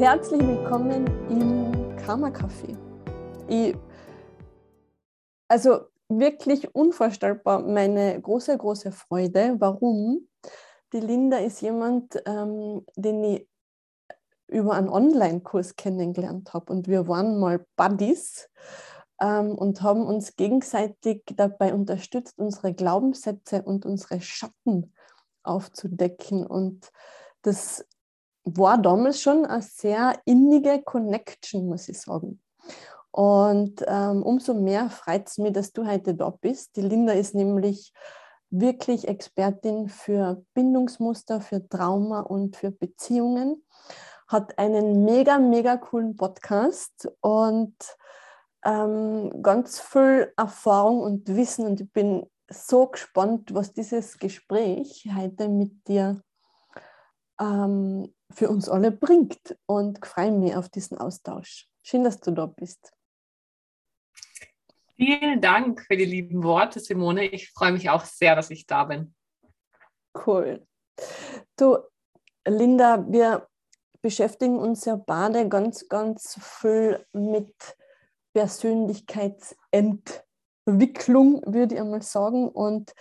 Herzlich willkommen im Karma Café. Ich, also wirklich unvorstellbar meine große, große Freude. Warum? Die Linda ist jemand, ähm, den ich über einen Online-Kurs kennengelernt habe und wir waren mal Buddies ähm, und haben uns gegenseitig dabei unterstützt, unsere Glaubenssätze und unsere Schatten aufzudecken. Und das war damals schon eine sehr innige Connection, muss ich sagen. Und ähm, umso mehr freut es mich, dass du heute da bist. Die Linda ist nämlich wirklich Expertin für Bindungsmuster, für Trauma und für Beziehungen, hat einen mega, mega coolen Podcast und ähm, ganz viel Erfahrung und Wissen. Und ich bin so gespannt, was dieses Gespräch heute mit dir ähm, für uns alle bringt und freue mich auf diesen Austausch. Schön, dass du da bist. Vielen Dank für die lieben Worte, Simone. Ich freue mich auch sehr, dass ich da bin. Cool. Du, Linda, wir beschäftigen uns ja beide ganz, ganz viel mit Persönlichkeitsentwicklung Entwicklung, würde ich einmal sagen. Und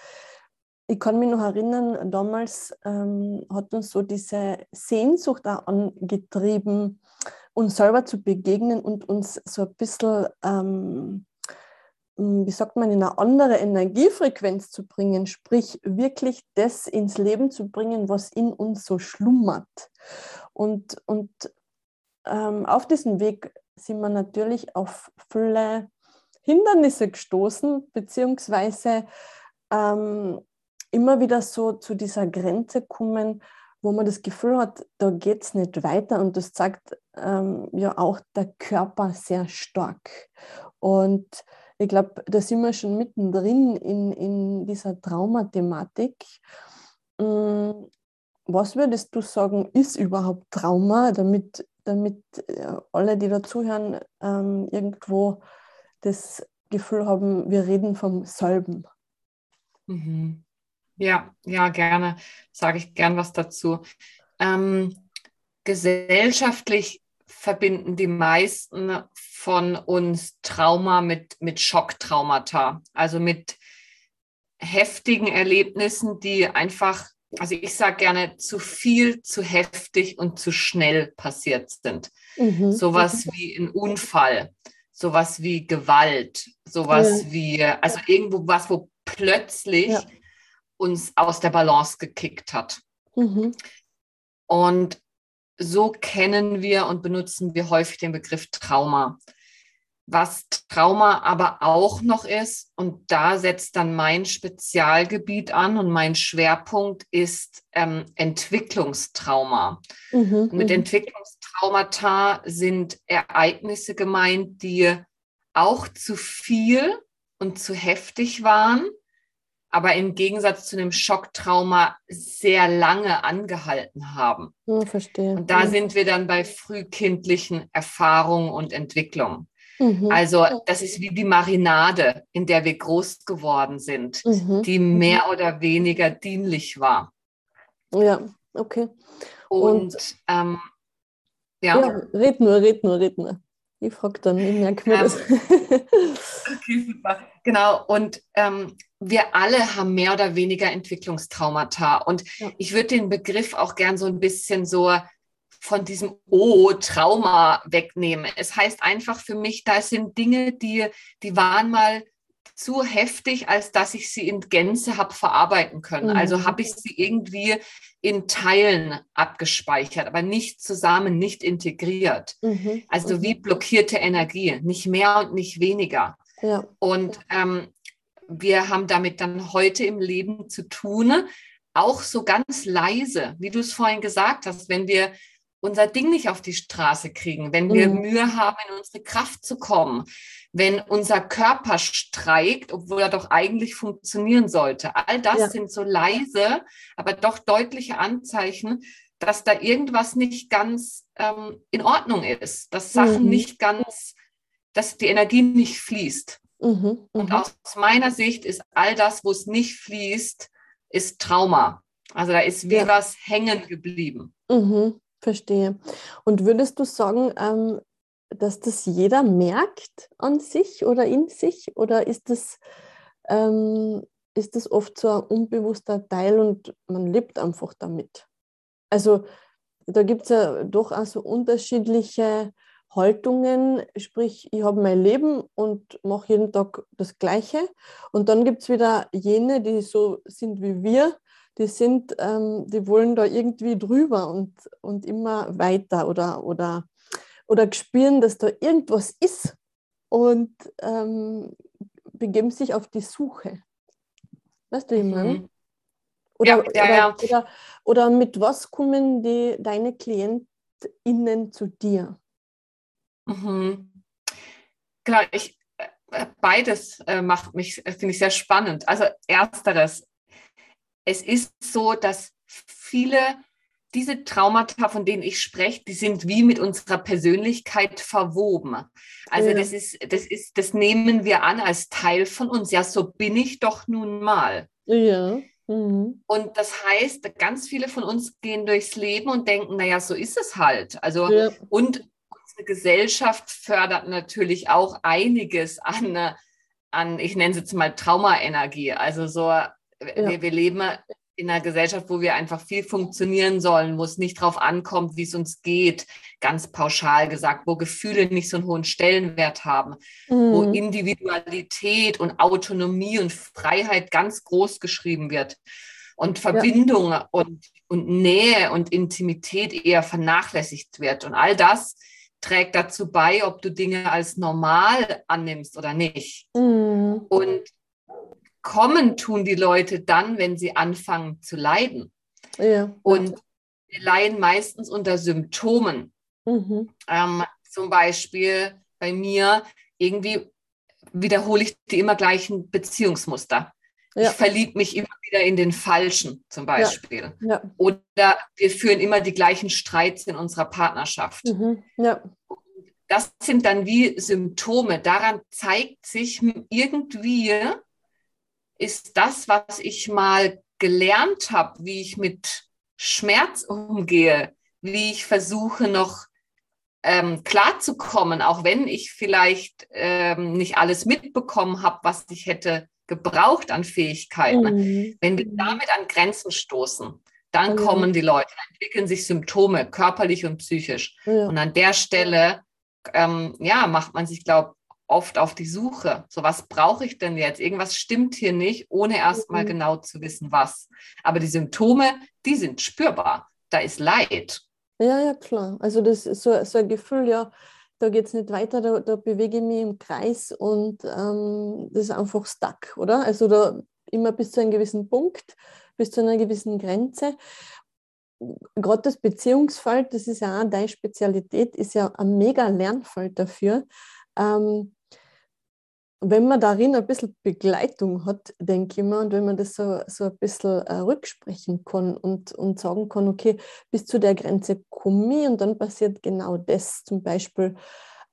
ich kann mich noch erinnern, damals ähm, hat uns so diese Sehnsucht auch angetrieben, uns selber zu begegnen und uns so ein bisschen, ähm, wie sagt man, in eine andere Energiefrequenz zu bringen, sprich wirklich das ins Leben zu bringen, was in uns so schlummert. Und, und ähm, auf diesem Weg sind wir natürlich auf viele Hindernisse gestoßen, beziehungsweise ähm, immer wieder so zu dieser Grenze kommen, wo man das Gefühl hat, da geht es nicht weiter. Und das zeigt ähm, ja auch der Körper sehr stark. Und ich glaube, da sind wir schon mittendrin in, in dieser Traumathematik. Ähm, was würdest du sagen, ist überhaupt Trauma, damit, damit äh, alle, die da zuhören, ähm, irgendwo das Gefühl haben, wir reden vom selben. Mhm. Ja, ja, gerne. Sage ich gern was dazu. Ähm, gesellschaftlich verbinden die meisten von uns Trauma mit, mit Schocktraumata, also mit heftigen Erlebnissen, die einfach, also ich sage gerne, zu viel, zu heftig und zu schnell passiert sind. Mhm. Sowas wie ein Unfall sowas wie Gewalt, sowas ja. wie, also irgendwo was, wo plötzlich ja. Uns aus der Balance gekickt hat. Mhm. Und so kennen wir und benutzen wir häufig den Begriff Trauma. Was Trauma aber auch noch ist, und da setzt dann mein Spezialgebiet an und mein Schwerpunkt ist ähm, Entwicklungstrauma. Mhm, mit mhm. Entwicklungstraumata sind Ereignisse gemeint, die auch zu viel und zu heftig waren, aber im Gegensatz zu einem Schocktrauma sehr lange angehalten haben. Ja, verstehe. Und da ja. sind wir dann bei frühkindlichen Erfahrungen und Entwicklungen. Mhm. Also das ist wie die Marinade, in der wir groß geworden sind, mhm. die mhm. mehr oder weniger dienlich war. Ja, okay. Und, Und ähm, ja. ja. Red nur, red nur, red nur. Ich frage dann, ich merke mir ähm, das. okay, super. Genau. Und ähm, wir alle haben mehr oder weniger Entwicklungstraumata. Und ja. ich würde den Begriff auch gern so ein bisschen so von diesem Oh, Trauma wegnehme. Es heißt einfach für mich, da sind Dinge, die, die waren mal zu heftig, als dass ich sie in Gänze habe verarbeiten können. Mhm. Also habe ich sie irgendwie in Teilen abgespeichert, aber nicht zusammen, nicht integriert. Mhm. Also mhm. wie blockierte Energie, nicht mehr und nicht weniger. Ja. Und ähm, wir haben damit dann heute im Leben zu tun, auch so ganz leise, wie du es vorhin gesagt hast, wenn wir unser Ding nicht auf die Straße kriegen, wenn wir mhm. Mühe haben, in unsere Kraft zu kommen, wenn unser Körper streikt, obwohl er doch eigentlich funktionieren sollte. All das ja. sind so leise, aber doch deutliche Anzeichen, dass da irgendwas nicht ganz ähm, in Ordnung ist, dass Sachen mhm. nicht ganz, dass die Energie nicht fließt. Mhm. Und mhm. aus meiner Sicht ist all das, wo es nicht fließt, ist Trauma. Also da ist wie ja. was hängen geblieben. Mhm, verstehe. Und würdest du sagen, ähm, dass das jeder merkt an sich oder in sich? Oder ist das, ähm, ist das oft so ein unbewusster Teil und man lebt einfach damit? Also da gibt es ja doch auch so unterschiedliche Haltungen, sprich, ich habe mein Leben und mache jeden Tag das Gleiche. Und dann gibt es wieder jene, die so sind wie wir, die sind, ähm, die wollen da irgendwie drüber und, und immer weiter oder, oder, oder spüren, dass da irgendwas ist und ähm, begeben sich auf die Suche. Weißt du, ich meine? Mhm. Oder, ja, ja, ja. Oder, oder, oder, mit was kommen die, deine KlientInnen zu dir? Mhm. Klar, ich, äh, beides äh, macht mich, äh, finde ich sehr spannend. Also ersteres, es ist so, dass viele diese Traumata, von denen ich spreche, die sind wie mit unserer Persönlichkeit verwoben. Also ja. das ist, das ist, das nehmen wir an als Teil von uns. Ja, so bin ich doch nun mal. Ja. Mhm. Und das heißt, ganz viele von uns gehen durchs Leben und denken, naja, so ist es halt. Also, ja. und unsere Gesellschaft fördert natürlich auch einiges an, an ich nenne es jetzt mal Traumaenergie. Also so, ja. wir, wir leben in einer Gesellschaft, wo wir einfach viel funktionieren sollen, wo es nicht darauf ankommt, wie es uns geht, ganz pauschal gesagt, wo Gefühle nicht so einen hohen Stellenwert haben, mhm. wo Individualität und Autonomie und Freiheit ganz groß geschrieben wird und Verbindung ja. und, und Nähe und Intimität eher vernachlässigt wird. Und all das trägt dazu bei, ob du Dinge als normal annimmst oder nicht. Mhm. Und kommen tun die Leute dann, wenn sie anfangen zu leiden. Ja. Und wir leiden meistens unter Symptomen. Mhm. Ähm, zum Beispiel bei mir irgendwie wiederhole ich die immer gleichen Beziehungsmuster. Ja. Ich verliebe mich immer wieder in den Falschen zum Beispiel. Ja. Ja. Oder wir führen immer die gleichen Streits in unserer Partnerschaft. Mhm. Das sind dann wie Symptome. Daran zeigt sich irgendwie, ist das, was ich mal gelernt habe, wie ich mit Schmerz umgehe, wie ich versuche noch ähm, klarzukommen, auch wenn ich vielleicht ähm, nicht alles mitbekommen habe, was ich hätte gebraucht an Fähigkeiten. Mhm. Wenn wir damit an Grenzen stoßen, dann mhm. kommen die Leute, entwickeln sich Symptome, körperlich und psychisch. Ja. Und an der Stelle, ähm, ja, macht man sich, glaube oft auf die Suche. So, was brauche ich denn jetzt? Irgendwas stimmt hier nicht, ohne erst mal mhm. genau zu wissen, was. Aber die Symptome, die sind spürbar. Da ist Leid. Ja, ja, klar. Also das ist so, so ein Gefühl, ja, da geht es nicht weiter, da, da, bewege ich mich im Kreis und ähm, das ist einfach stuck, oder? Also da immer bis zu einem gewissen Punkt, bis zu einer gewissen Grenze. Gerade das Beziehungsfall, das ist ja auch deine Spezialität, ist ja ein mega Lernfall dafür. Ähm, wenn man darin ein bisschen Begleitung hat, denke ich mal, und wenn man das so, so ein bisschen äh, rücksprechen kann und, und sagen kann, okay, bis zu der Grenze komme ich und dann passiert genau das, zum Beispiel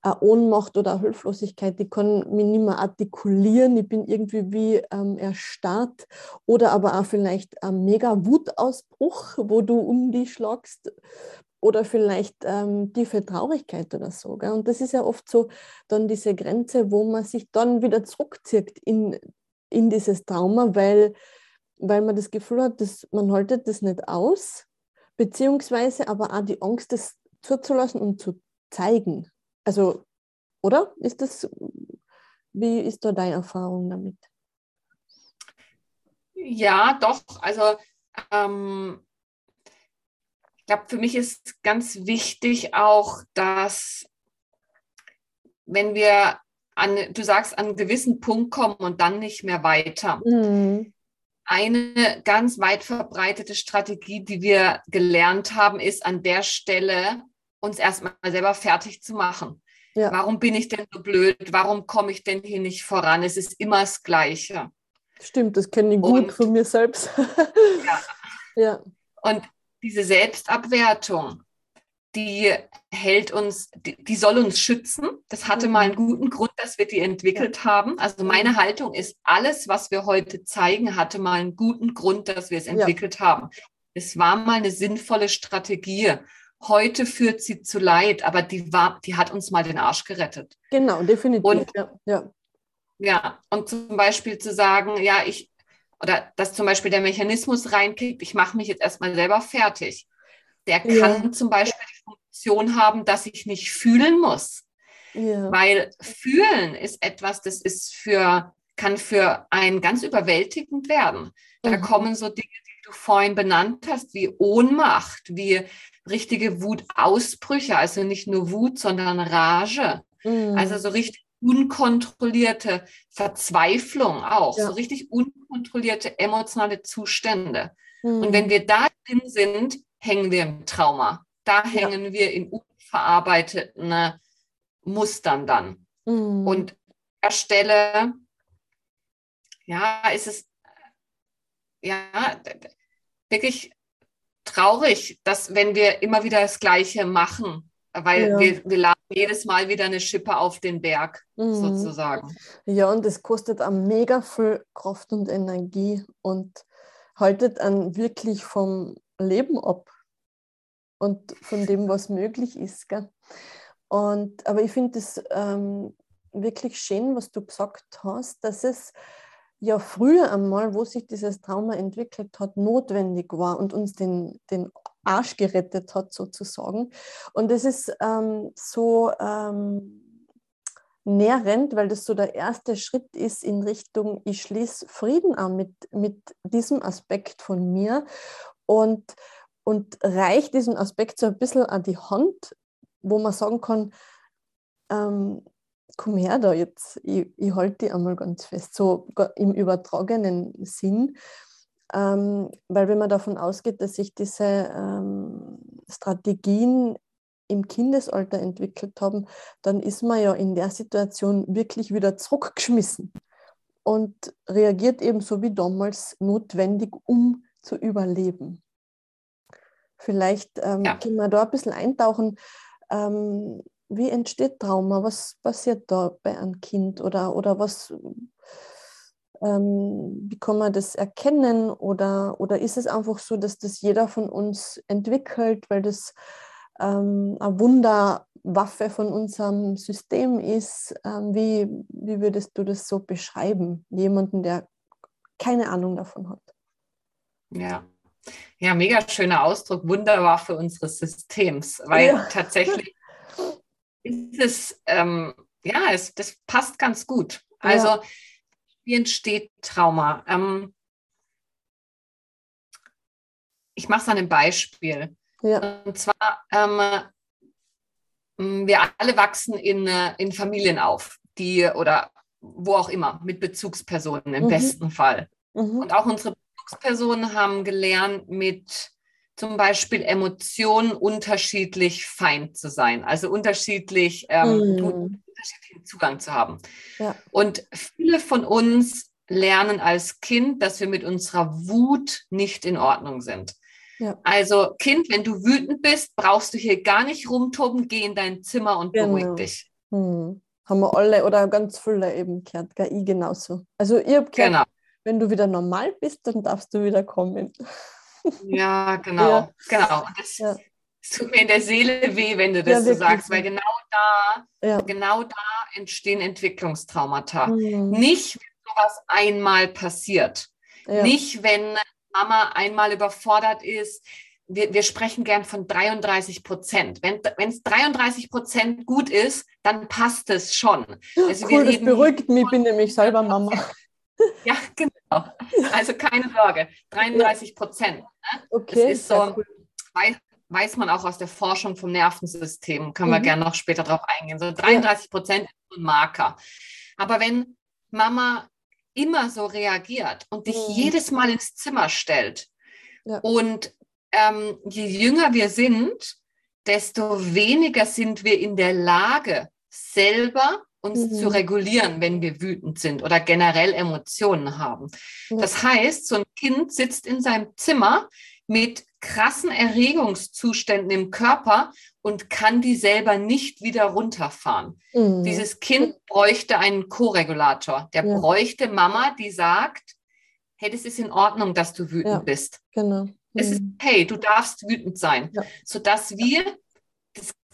eine Ohnmacht oder eine Hilflosigkeit, die kann mich nicht mehr artikulieren, ich bin irgendwie wie ähm, erstarrt. Oder aber auch vielleicht ein mega Wutausbruch, wo du um dich schlagst oder vielleicht ähm, tiefe Traurigkeit oder so. Gell? Und das ist ja oft so dann diese Grenze, wo man sich dann wieder zurückzieht in, in dieses Trauma, weil, weil man das Gefühl hat, dass man haltet das nicht aus, beziehungsweise aber auch die Angst, das zuzulassen und zu zeigen. Also, oder? Ist das, wie ist da deine Erfahrung damit? Ja, doch. Also ähm, ich glaube, für mich ist ganz wichtig auch, dass wenn wir an, du sagst, an einen gewissen Punkt kommen und dann nicht mehr weiter. Mhm. Eine ganz weit verbreitete Strategie, die wir gelernt haben, ist an der Stelle uns erstmal selber fertig zu machen. Ja. Warum bin ich denn so blöd? Warum komme ich denn hier nicht voran? Es ist immer das Gleiche. Stimmt, das kenne ich gut und, von mir selbst. ja. ja. Und diese Selbstabwertung, die hält uns, die, die, soll uns schützen. Das hatte mal einen mhm. guten Grund, dass wir die entwickelt ja. haben. Also meine mhm. Haltung ist, alles, was wir heute zeigen, hatte mal einen guten Grund, dass wir es entwickelt ja. haben. es war mal eine sinnvolle Strategie. Heute führt sie zu Leid, aber die, war, die hat uns mal den Arsch gerettet. Genau, definitiv. Und, ja. ja, und zum Beispiel zu sagen, ja, ich, oder dass zum Beispiel der Mechanismus reinkickt, ich mache mich jetzt erstmal selber fertig. Der kann ja. zum Beispiel die Funktion haben, dass ich nicht fühlen muss. Ja. Weil fühlen ist etwas, das ist für, kann für einen ganz überwältigend werden. Da mhm. kommen so Dinge, die du vorhin benannt hast, wie Ohnmacht, wie richtige Wutausbrüche, also nicht nur Wut, sondern Rage. Mhm. Also so richtig unkontrollierte Verzweiflung auch, ja. so richtig unkontrollierte emotionale Zustände. Mhm. Und wenn wir da drin sind, hängen wir im Trauma. Da hängen ja. wir in unverarbeiteten Mustern dann. Mhm. Und an der Stelle, ja, ist es ja wirklich traurig, dass wenn wir immer wieder das Gleiche machen, weil ja. wir, wir laden jedes Mal wieder eine Schippe auf den Berg, mhm. sozusagen. Ja, und das kostet am mega viel Kraft und Energie und haltet an wirklich vom Leben ab und von dem, was möglich ist. Gell? Und, aber ich finde es ähm, wirklich schön, was du gesagt hast, dass es ja früher einmal, wo sich dieses Trauma entwickelt hat, notwendig war und uns den, den Arsch gerettet hat sozusagen. Und das ist ähm, so ähm, nährend, weil das so der erste Schritt ist in Richtung, ich schließe Frieden an mit, mit diesem Aspekt von mir und, und reiche diesen Aspekt so ein bisschen an die Hand, wo man sagen kann, ähm, komm her da jetzt, ich, ich halte dich einmal ganz fest, so im übertragenen Sinn. Ähm, weil wenn man davon ausgeht, dass sich diese ähm, Strategien im Kindesalter entwickelt haben, dann ist man ja in der Situation wirklich wieder zurückgeschmissen und reagiert eben so wie damals notwendig, um zu überleben. Vielleicht ähm, ja. können wir da ein bisschen eintauchen. Ähm, wie entsteht Trauma? Was passiert da bei einem Kind? Oder, oder was, ähm, wie kann man das erkennen? Oder, oder ist es einfach so, dass das jeder von uns entwickelt, weil das ähm, eine Wunderwaffe von unserem System ist? Ähm, wie, wie würdest du das so beschreiben? Jemanden, der keine Ahnung davon hat. Ja. Ja, mega schöner Ausdruck, Wunderwaffe unseres Systems, weil ja. tatsächlich ist es, ähm, ja, es, das passt ganz gut. Also, ja. Wie entsteht Trauma? Ähm, ich mache es an einem Beispiel. Ja. Und zwar, ähm, wir alle wachsen in, äh, in Familien auf, die oder wo auch immer, mit Bezugspersonen im mhm. besten Fall. Mhm. Und auch unsere Bezugspersonen haben gelernt, mit zum Beispiel Emotionen unterschiedlich fein zu sein, also unterschiedlich ähm, mm. Unterschiedlichen Zugang zu haben. Ja. Und viele von uns lernen als Kind, dass wir mit unserer Wut nicht in Ordnung sind. Ja. Also Kind, wenn du wütend bist, brauchst du hier gar nicht rumtoben, geh in dein Zimmer und genau. beruhig dich. Hm. Haben wir alle oder ganz viele eben gehört, gell? ich genauso. Also ich habe gehört, genau. wenn du wieder normal bist, dann darfst du wieder kommen. Ja, genau, ja. genau. Und das, ja. Das, tut mir in der Seele weh, wenn du das ja, so sagst, weil genau da, genau da entstehen Entwicklungstraumata. Mhm. Nicht, wenn sowas einmal passiert. Nicht, wenn Mama einmal überfordert ist. Wir, wir sprechen gern von 33 Prozent. Wenn es 33 Prozent gut ist, dann passt es schon. Also cool, das beruhigt mich, ich bin nämlich selber Mama. Ja, genau. Also keine Sorge, 33 Prozent. Ne? Okay. Das ist so, cool. Weiß, man auch aus der Forschung vom Nervensystem, können wir mhm. gerne noch später drauf eingehen. So 33 Prozent ja. ist ein Marker. Aber wenn Mama immer so reagiert und dich mhm. jedes Mal ins Zimmer stellt ja. und ähm, je jünger wir sind, desto weniger sind wir in der Lage, selber uns mhm. zu regulieren, wenn wir wütend sind oder generell Emotionen haben. Ja. Das heißt, so ein Kind sitzt in seinem Zimmer mit krassen Erregungszuständen im Körper und kann die selber nicht wieder runterfahren. Mhm. Dieses Kind bräuchte einen Co-Regulator. Der ja. bräuchte Mama, die sagt, hey, das ist in Ordnung, dass du wütend ja, bist. Genau. Es ist mhm. hey, du darfst wütend sein, ja. sodass wir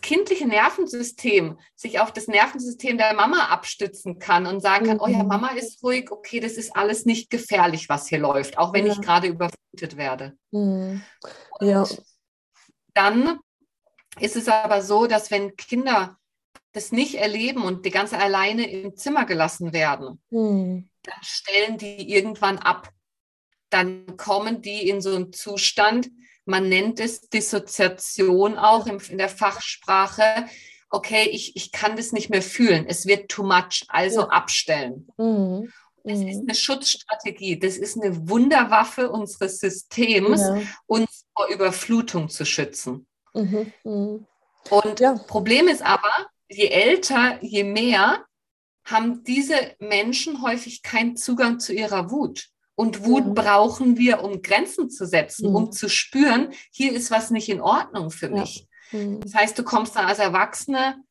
kindliche Nervensystem sich auf das Nervensystem der Mama abstützen kann und sagen kann, mhm. oh ja, mhm. Mama ist ruhig, okay, das ist alles nicht gefährlich, was hier läuft, auch wenn ja. ich gerade überflutet werde. Mhm. Ja. Dann ist es aber so, dass wenn Kinder das nicht erleben und die ganze alleine im Zimmer gelassen werden, mhm. dann stellen die irgendwann ab. Dann kommen die in so einen Zustand, man nennt es Dissoziation auch in der Fachsprache. Okay, ich, ich kann das nicht mehr fühlen. Es wird too much, also abstellen. Mhm. Das ist mhm. eine Schutzstrategie. Das ist eine Wunderwaffe unseres Systems, ja. uns vor Überflutung zu schützen. Mhm. Mhm. Und ja. Problem ist aber, je älter, je mehr haben diese Menschen häufig keinen Zugang zu ihrer Wut. Und Wut mhm. brauchen wir, um Grenzen zu setzen, mhm. um zu spüren, hier ist was nicht in Ordnung für mich. Ja. Mhm. Das heißt, du kommst dann als Erwachsene,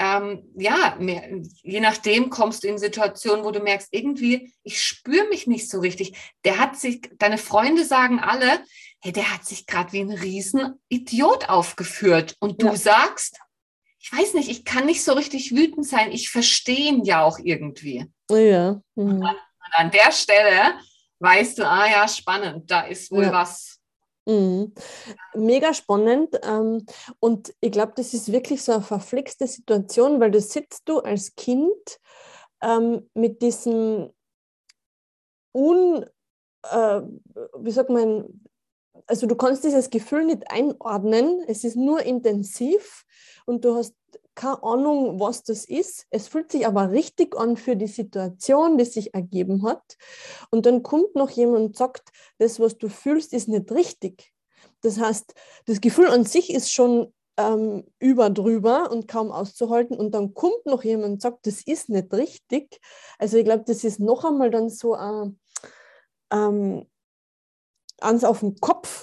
ähm, ja, mehr, je nachdem kommst du in Situationen, wo du merkst, irgendwie, ich spüre mich nicht so richtig. Der hat sich, deine Freunde sagen alle, hey, der hat sich gerade wie ein Riesenidiot aufgeführt. Und du ja. sagst, ich weiß nicht, ich kann nicht so richtig wütend sein. Ich verstehe ihn ja auch irgendwie. Ja. Mhm. An, an, der Stelle weißt du, ah ja, spannend, da ist wohl ja. was. Mhm. Mega spannend. Ähm, und ich glaube, das ist wirklich so eine verflixte Situation, weil du sitzt du als Kind ähm, mit diesem un, äh, wie sagt man, also du kannst dieses Gefühl nicht einordnen, es ist nur intensiv und du hast keine Ahnung, was das ist. Es fühlt sich aber richtig an für die Situation, die sich ergeben hat. Und dann kommt noch jemand und sagt, das, was du fühlst, ist nicht richtig. Das heißt, das Gefühl an sich ist schon ähm, über drüber und kaum auszuhalten. Und dann kommt noch jemand und sagt, das ist nicht richtig. Also ich glaube, das ist noch einmal dann so ein, ähm, ans auf den Kopf,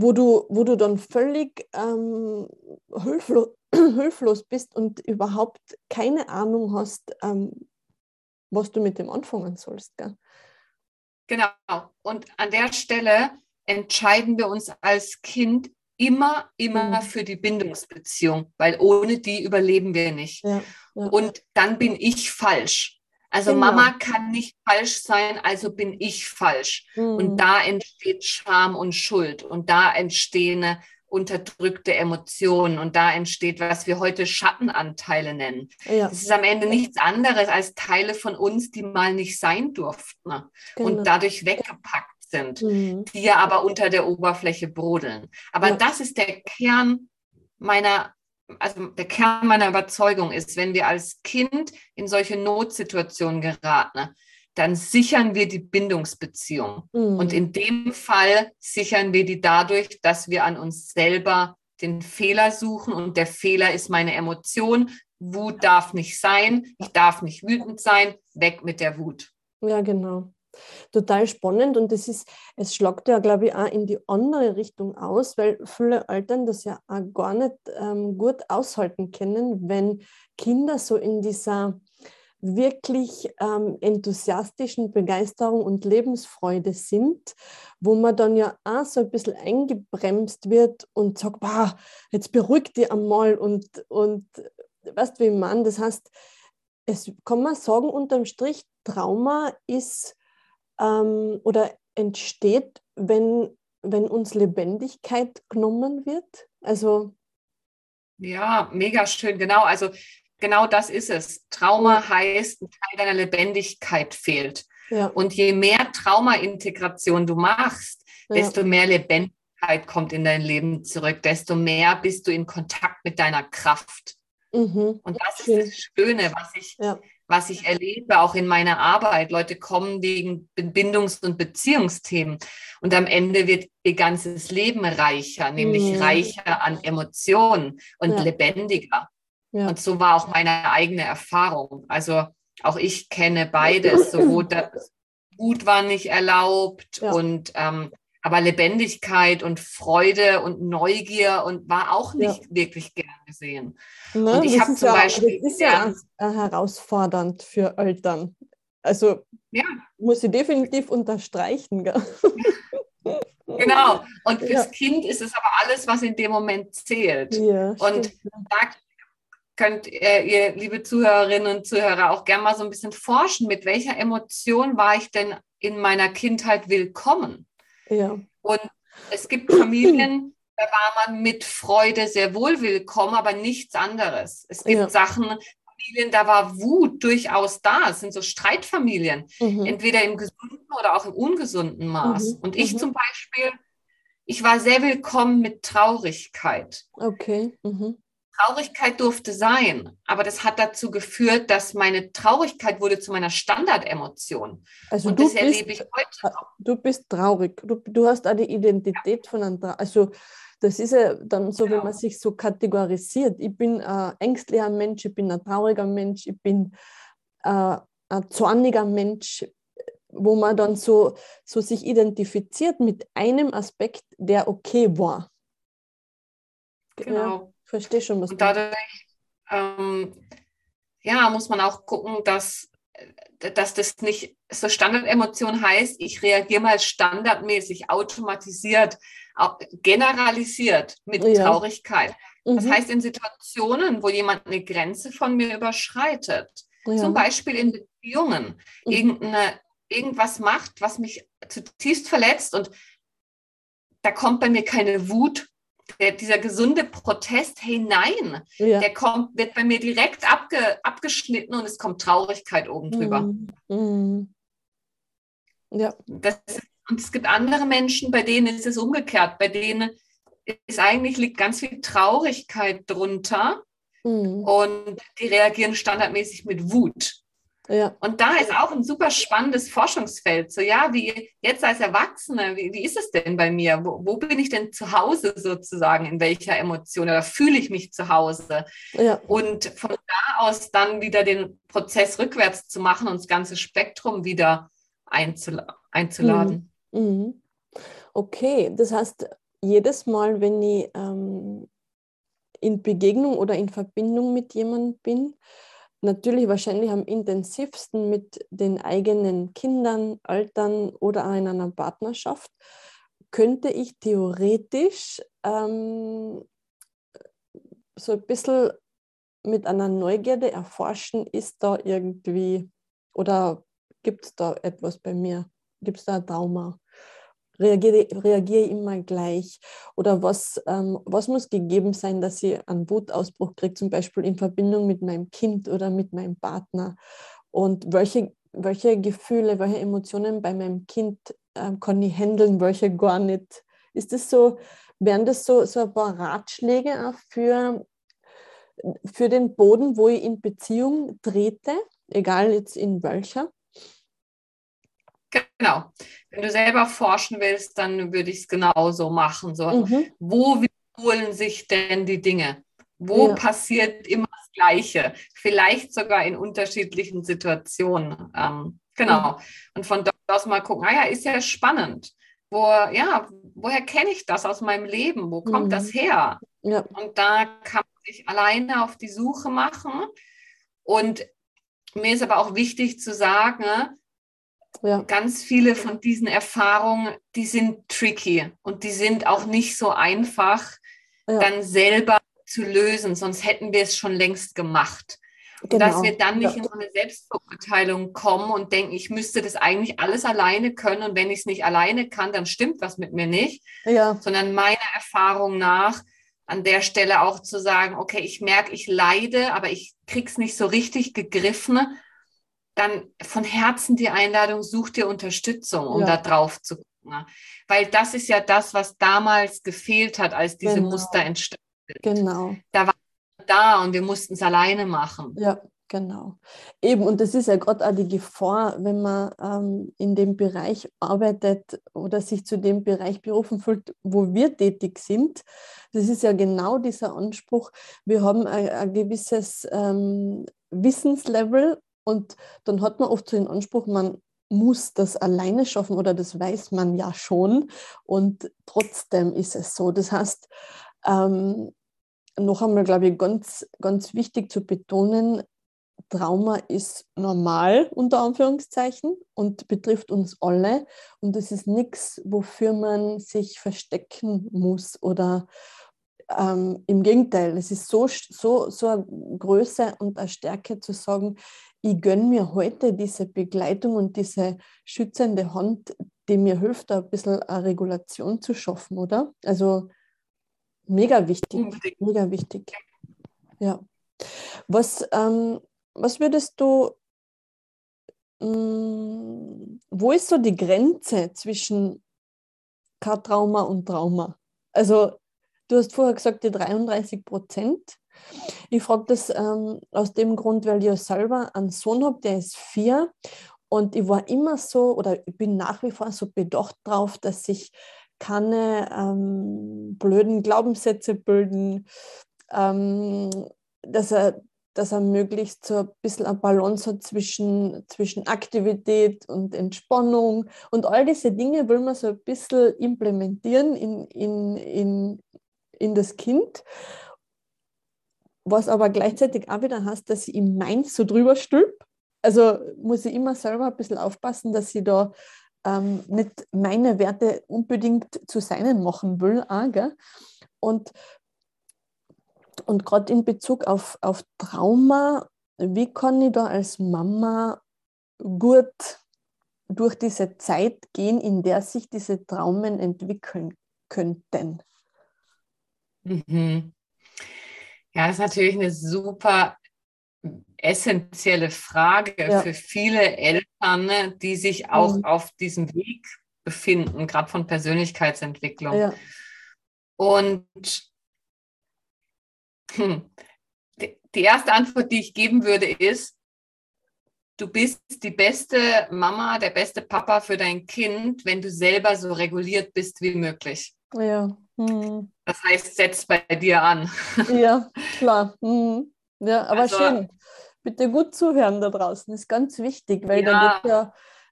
wo du, wo du dann völlig ähm, hilflos, hilflos bist und überhaupt keine Ahnung hast, ähm, was du mit dem anfangen sollst. Gell? Genau. Und an der Stelle entscheiden wir uns als Kind immer, immer mhm. für die Bindungsbeziehung, weil ohne die überleben wir nicht. Ja, ja. Und dann bin ich falsch. Also genau. Mama kann nicht falsch sein, also bin ich falsch. Mhm. Und da entsteht Scham und Schuld und da entstehen unterdrückte Emotionen und da entsteht, was wir heute Schattenanteile nennen. Ja. Das ist am Ende nichts anderes als Teile von uns, die mal nicht sein durften genau. und dadurch weggepackt sind, mhm. die ja aber unter der Oberfläche brodeln. Aber ja. das ist der Kern meiner also der Kern meiner Überzeugung ist, wenn wir als Kind in solche Notsituationen geraten, dann sichern wir die Bindungsbeziehung. Mhm. Und in dem Fall sichern wir die dadurch, dass wir an uns selber den Fehler suchen und der Fehler ist meine Emotion. Wut darf nicht sein, ich darf nicht wütend sein, weg mit der Wut. Ja, genau total spannend und das ist, es schlagt ja, glaube ich, auch in die andere Richtung aus, weil viele Eltern das ja auch gar nicht ähm, gut aushalten können, wenn Kinder so in dieser wirklich ähm, enthusiastischen Begeisterung und Lebensfreude sind, wo man dann ja auch so ein bisschen eingebremst wird und sagt, bah, jetzt beruhigt die einmal und, und weißt wie meine? Das heißt, es kann man sagen, unterm Strich, Trauma ist ähm, oder entsteht, wenn, wenn uns Lebendigkeit genommen wird? Also ja, mega schön, genau. Also genau das ist es. Trauma ja. heißt, ein Teil deiner Lebendigkeit fehlt. Ja. Und je mehr Traumaintegration du machst, ja. desto mehr Lebendigkeit kommt in dein Leben zurück, desto mehr bist du in Kontakt mit deiner Kraft. Mhm. Und das Schön. ist das Schöne, was ich was ich erlebe, auch in meiner Arbeit. Leute kommen wegen Bindungs- und Beziehungsthemen. Und am Ende wird ihr ganzes Leben reicher, nämlich mhm. reicher an Emotionen und ja. lebendiger. Ja. Und so war auch meine eigene Erfahrung. Also auch ich kenne beides. Sowohl das Gut war nicht erlaubt ja. und ähm, aber Lebendigkeit und Freude und Neugier und war auch nicht wirklich gern gesehen. Ne, und ich habe zum ja, Beispiel. Das ist ja, ja herausfordernd für Eltern. Also ja. muss ich definitiv unterstreichen. Gell? genau. Und fürs ja. Kind ist es aber alles, was in dem Moment zählt. Ja, und da könnt ihr, ihr, liebe Zuhörerinnen und Zuhörer, auch gerne mal so ein bisschen forschen, mit welcher Emotion war ich denn in meiner Kindheit willkommen? Ja. Und es gibt Familien, da war man mit Freude sehr wohl willkommen, aber nichts anderes. Es gibt ja. Sachen, Familien, da war Wut durchaus da. Es sind so Streitfamilien, mhm. entweder im gesunden oder auch im ungesunden Maß. Mhm. Und ich mhm. zum Beispiel, ich war sehr willkommen mit Traurigkeit. Okay. Mhm. Traurigkeit durfte sein, aber das hat dazu geführt, dass meine Traurigkeit wurde zu meiner Standardemotion. Also Und das bist, erlebe ich heute. Noch. Du bist traurig. Du, du hast eine Identität ja. von einem, also das ist ja dann so, genau. wenn man sich so kategorisiert. Ich bin ein ängstlicher Mensch, ich bin ein trauriger Mensch, ich bin äh, ein zorniger Mensch, wo man dann so, so sich identifiziert mit einem Aspekt, der okay war. Genau. Verstehe schon, was Und dadurch ähm, ja, muss man auch gucken, dass dass das nicht so Standardemotion heißt, ich reagiere mal standardmäßig, automatisiert, generalisiert mit ja. Traurigkeit. Mhm. Das heißt, in Situationen, wo jemand eine Grenze von mir überschreitet, ja. zum Beispiel in Beziehungen, mhm. irgendeine, irgendwas macht, was mich zutiefst verletzt und da kommt bei mir keine Wut der, dieser gesunde Protest, hey nein, ja. der kommt, wird bei mir direkt abge, abgeschnitten und es kommt Traurigkeit oben drüber. Mhm. mhm. Ja. Das, und es gibt andere Menschen, bei denen ist es umgekehrt, bei denen ist eigentlich liegt ganz viel Traurigkeit drunter mhm. und die reagieren standardmäßig mit Wut. Ja. Und da ist auch ein super spannendes Forschungsfeld. So, ja, wie jetzt als Erwachsene, wie, wie ist es denn bei mir? Wo, wo, bin ich denn zu Hause sozusagen? In welcher Emotion oder fühle ich mich zu Hause? Ja. Und von da aus dann wieder den Prozess rückwärts zu machen und das ganze Spektrum wieder einzula einzuladen. Mhm. mhm. Okay, das heißt, jedes Mal, wenn ich ähm, in Begegnung oder in Verbindung mit jemandem bin, natürlich wahrscheinlich am intensivsten mit den eigenen Kindern, Eltern oder in einer Partnerschaft, könnte ich theoretisch ähm, so ein bisschen mit einer Neugierde erforschen, ist da irgendwie oder gibt es da etwas bei mir? Gibt es da ein Trauma? Reagiere, reagiere ich immer gleich? Oder was, ähm, was muss gegeben sein, dass ich einen Wutausbruch kriege, zum Beispiel in Verbindung mit meinem Kind oder mit meinem Partner? Und welche, welche Gefühle, welche Emotionen bei meinem Kind ähm, kann ich handeln, welche gar nicht? Ist das so, wären das so, so ein paar Ratschläge für, für den Boden, wo ich in Beziehung trete, egal jetzt in welcher? Genau. Wenn du selber forschen willst, dann würde ich es genauso machen. So, mhm. wo wiederholen sich denn die Dinge? Wo ja. passiert immer das Gleiche? Vielleicht sogar in unterschiedlichen Situationen. Ähm, genau. Mhm. Und von dort aus mal gucken, ah ja, ist ja spannend. Wo, ja, woher kenne ich das aus meinem Leben? Wo kommt mhm. das her? Ja. Und da kann man sich alleine auf die Suche machen. Und mir ist aber auch wichtig zu sagen, ja. Ganz viele von diesen Erfahrungen, die sind tricky und die sind auch nicht so einfach ja. dann selber zu lösen, sonst hätten wir es schon längst gemacht. Genau. Dass wir dann nicht ja. in so eine Selbstverurteilung kommen und denken, ich müsste das eigentlich alles alleine können und wenn ich es nicht alleine kann, dann stimmt was mit mir nicht. Ja. Sondern meiner Erfahrung nach an der Stelle auch zu sagen, okay, ich merke, ich leide, aber ich krieg's nicht so richtig gegriffen dann von Herzen die Einladung, such dir Unterstützung, um ja. da drauf zu gucken. Weil das ist ja das, was damals gefehlt hat, als diese genau. Muster entstanden sind. Genau. Da war da und wir mussten es alleine machen. Ja, genau. Eben, und das ist ja gerade auch die Gefahr, wenn man ähm, in dem Bereich arbeitet oder sich zu dem Bereich berufen fühlt, wo wir tätig sind. Das ist ja genau dieser Anspruch. Wir haben ein, ein gewisses ähm, Wissenslevel und dann hat man oft so den Anspruch, man muss das alleine schaffen oder das weiß man ja schon. Und trotzdem ist es so. Das heißt, ähm, noch einmal, glaube ich, ganz, ganz wichtig zu betonen, Trauma ist normal unter Anführungszeichen und betrifft uns alle. Und es ist nichts, wofür man sich verstecken muss oder ähm, im Gegenteil, es ist so, so, so eine Größe und eine Stärke zu sagen, ich gönne mir heute diese Begleitung und diese schützende Hand, die mir hilft, ein bisschen eine Regulation zu schaffen, oder? Also mega wichtig, Unbedingt. mega wichtig. Ja. Was, ähm, was würdest du, mh, mm, wo ist so die Grenze zwischen K-Trauma und Trauma? Also du hast vorher gesagt, die 33 Prozent. Ich frage das ähm, aus dem Grund, weil ich ja selber einen Sohn habe, der ist vier. Und ich war immer so, oder ich bin nach wie vor so bedacht drauf, dass ich keine ähm, blöden Glaubenssätze bilden, ähm, dass er, dass er möglichst so ein bisschen eine Balance hat zwischen, zwischen Aktivität und Entspannung. Und all diese Dinge will man so ein bisschen implementieren in, in, in, in das Kind. Was aber gleichzeitig auch wieder heißt, dass ich ihm meins so drüber stülp. Also muss ich immer selber ein bisschen aufpassen, dass ich da ähm, nicht meine Werte unbedingt zu seinen machen will. Auch, gell? Und, und gerade in Bezug auf, auf Trauma, wie kann ich da als Mama gut durch diese Zeit gehen, in der sich diese Traumen entwickeln könnten? Mhm. Ja, das ist natürlich eine super essentielle Frage ja. für viele Eltern, ne, die sich auch mhm. auf diesem Weg befinden, gerade von Persönlichkeitsentwicklung. Ja. Und hm, die erste Antwort, die ich geben würde, ist, du bist die beste Mama, der beste Papa für dein Kind, wenn du selber so reguliert bist wie möglich. Ja. Hm. Das heißt, setz bei dir an. Ja, klar. Hm. Ja, aber also, schön bitte gut zuhören da draußen, ist ganz wichtig, weil ja.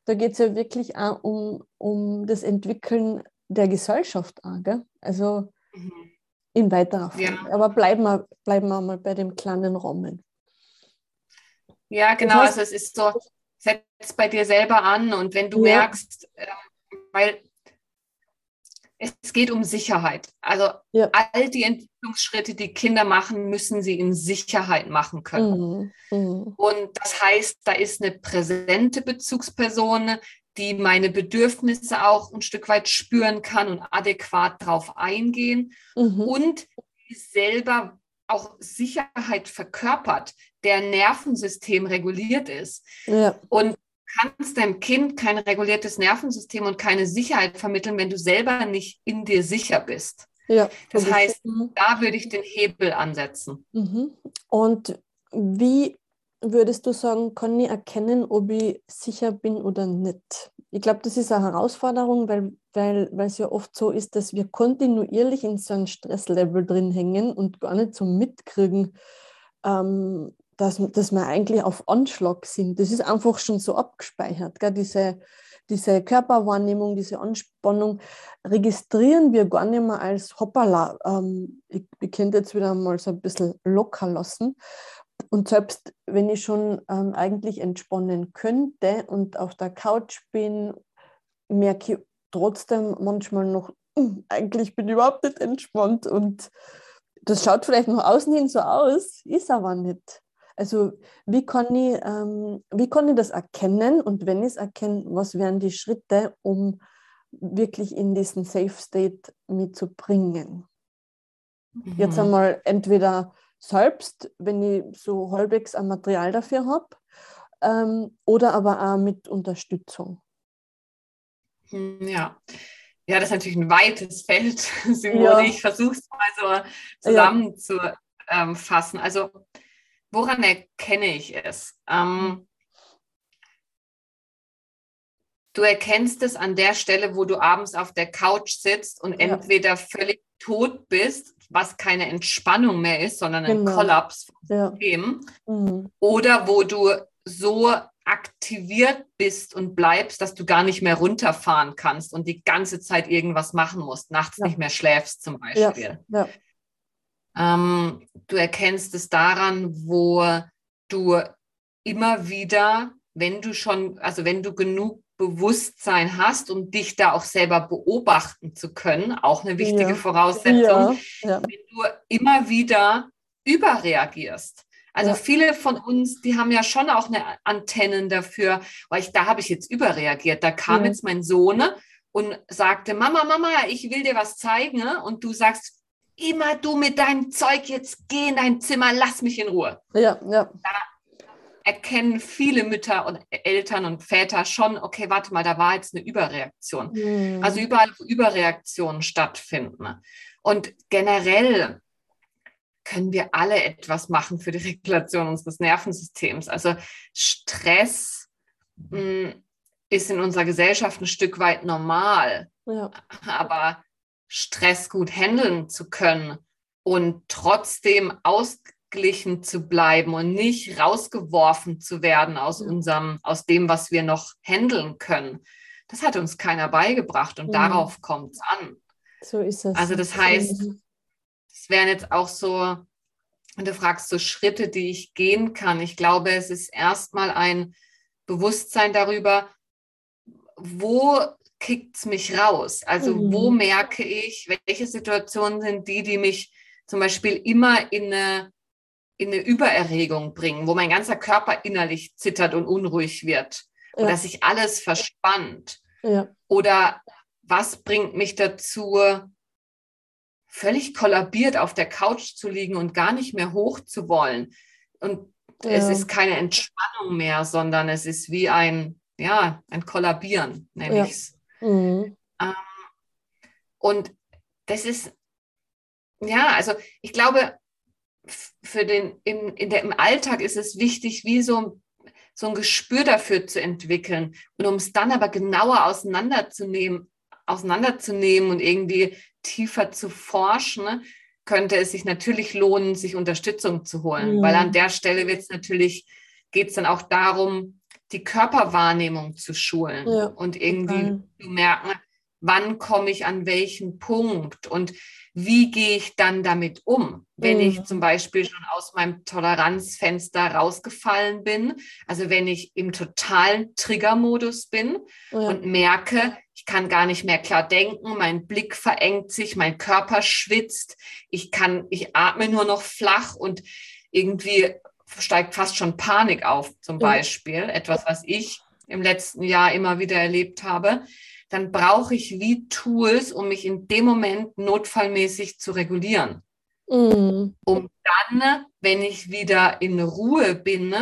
da geht es ja, ja wirklich auch um, um das Entwickeln der Gesellschaft an, gell? Also mhm. in weiterer Form. Ja. Aber bleiben wir, bleiben wir mal bei dem kleinen Rahmen. Ja, genau. Das heißt, also es ist so, setz bei dir selber an und wenn du ja. merkst, äh, weil es geht um Sicherheit. Also ja. all die Entwicklungsschritte, die Kinder machen, müssen sie in Sicherheit machen können. Mhm. Mhm. Und das heißt, da ist eine präsente Bezugsperson, die meine Bedürfnisse auch ein Stück weit spüren kann und adäquat darauf eingehen mhm. und die selber auch Sicherheit verkörpert, der Nervensystem reguliert ist. Ja. Und kannst deinem Kind kein reguliertes Nervensystem und keine Sicherheit vermitteln, wenn du selber nicht in dir sicher bist. Ja, das heißt, da würde ich den Hebel ansetzen. Mhm. Und wie würdest du sagen, kann ich erkennen, ob ich sicher bin oder nicht? Ich glaube, das ist eine Herausforderung, weil, weil, weil es ja oft so ist, dass wir kontinuierlich in so einem Stresslevel drin hängen und gar nicht so mitkriegen, ähm, dass, dass wir eigentlich auf Anschlag sind. Das ist einfach schon so abgespeichert. Gell? Diese, diese Körperwahrnehmung, diese Anspannung registrieren wir gar nicht mehr als hoppala. Ähm, ich, ich könnte jetzt wieder mal so ein bisschen locker lassen. Und selbst wenn ich schon ähm, eigentlich entspannen könnte und auf der Couch bin, merke ich trotzdem manchmal noch, hm, eigentlich bin ich überhaupt nicht entspannt und das schaut vielleicht nach außen hin so aus, ist aber nicht. Also wie kann ich, ähm, wie kann ich das erkennen und wenn ich es erkenne, was wären die Schritte, um wirklich in diesen Safe State mitzubringen? Mhm. Jetzt einmal entweder selbst, wenn ich so halbwegs ein Material dafür habe, ähm, oder aber auch mit Unterstützung. Hm, ja. Ja, das ist natürlich ein weites Feld, Simone. Ja. Ich versuche es mal so zusammenzufassen. Ja. Also woran erkenne ich es? Ähm, du erkennst es an der Stelle, wo du abends auf der Couch sitzt und ja. entweder völlig tot bist, was keine Entspannung mehr ist, sondern ein genau. Kollaps vom System, mhm. oder wo du so aktiviert bist und bleibst, dass du gar nicht mehr runterfahren kannst und die ganze Zeit irgendwas machen musst, nachts ja. nicht mehr schläfst zum Beispiel. Ja. Ähm, du erkennst es daran, wo du immer wieder, wenn du schon, also wenn du genug Bewusstsein hast, um dich da auch selber beobachten zu können, auch eine wichtige ja. Voraussetzung, ja. Ja. wenn du immer wieder überreagierst. Also viele von uns, die haben ja schon auch eine Antennen dafür, weil ich, da habe ich jetzt überreagiert. Da kam jetzt mein Sohn und sagte, Mama, Mama, ich will dir was zeigen. Und du sagst, immer du mit deinem Zeug, jetzt geh in dein Zimmer, lass mich in Ruhe. Ja, ja. Da erkennen viele Mütter und Eltern und Väter schon, okay, warte mal, da war jetzt eine Überreaktion. Mhm. Also überall, wo Überreaktionen stattfinden. Und generell können wir alle etwas machen für die Regulation unseres Nervensystems. Also Stress mh, hm, ist in unserer Gesellschaft ein Stück weit normal. Ja. Aber Stress gut handeln zu können und trotzdem ausgeglichen zu bleiben und nicht rausgeworfen zu werden aus unserem, aus dem, was wir noch handeln können. Das hat uns keiner beigebracht und mhm. darauf kommt es an. So ist es. Also das heißt, es wären jetzt auch so, wenn du fragst, so Schritte, die ich gehen kann. Ich glaube, es ist erstmal ein Bewusstsein darüber, wo kickt es mich raus? Also mhm. wo merke ich, welche Situationen sind die, die mich zum Beispiel immer in eine, in eine Übererregung bringen, wo mein ganzer Körper innerlich zittert und unruhig wird ja. oder sich alles verspannt? Ja. Oder was bringt mich dazu, völlig kollabiert auf der Couch zu liegen und gar nicht mehr hoch zu wollen? Und ja. es ist keine Entspannung mehr, sondern es ist wie ein, ja, ein Kollabieren, nenne ich es. Mhm. Ähm, und das ist, ja, also ich glaube, für den, im, in der, im Alltag ist es wichtig, wie so, so ein Gespür dafür zu entwickeln. Und um es dann aber genauer auseinanderzunehmen, auseinanderzunehmen und irgendwie tiefer zu forschen, könnte es sich natürlich lohnen, sich Unterstützung zu holen. Mhm. Weil an der Stelle wird es natürlich, geht es dann auch darum, die Körperwahrnehmung zu schulen ja, und irgendwie total. zu merken, wann komme ich an welchen Punkt und wie gehe ich dann damit um, wenn mhm. ich zum Beispiel schon aus meinem Toleranzfenster rausgefallen bin, also wenn ich im totalen Triggermodus bin ja. und merke, ich kann gar nicht mehr klar denken, mein Blick verengt sich, mein Körper schwitzt, ich kann, ich atme nur noch flach und irgendwie steigt fast schon Panik auf, zum Beispiel, etwas, was ich im letzten Jahr immer wieder erlebt habe, dann brauche ich wie Tools, um mich in dem Moment notfallmäßig zu regulieren. Mhm. Um dann, wenn ich wieder in Ruhe bin,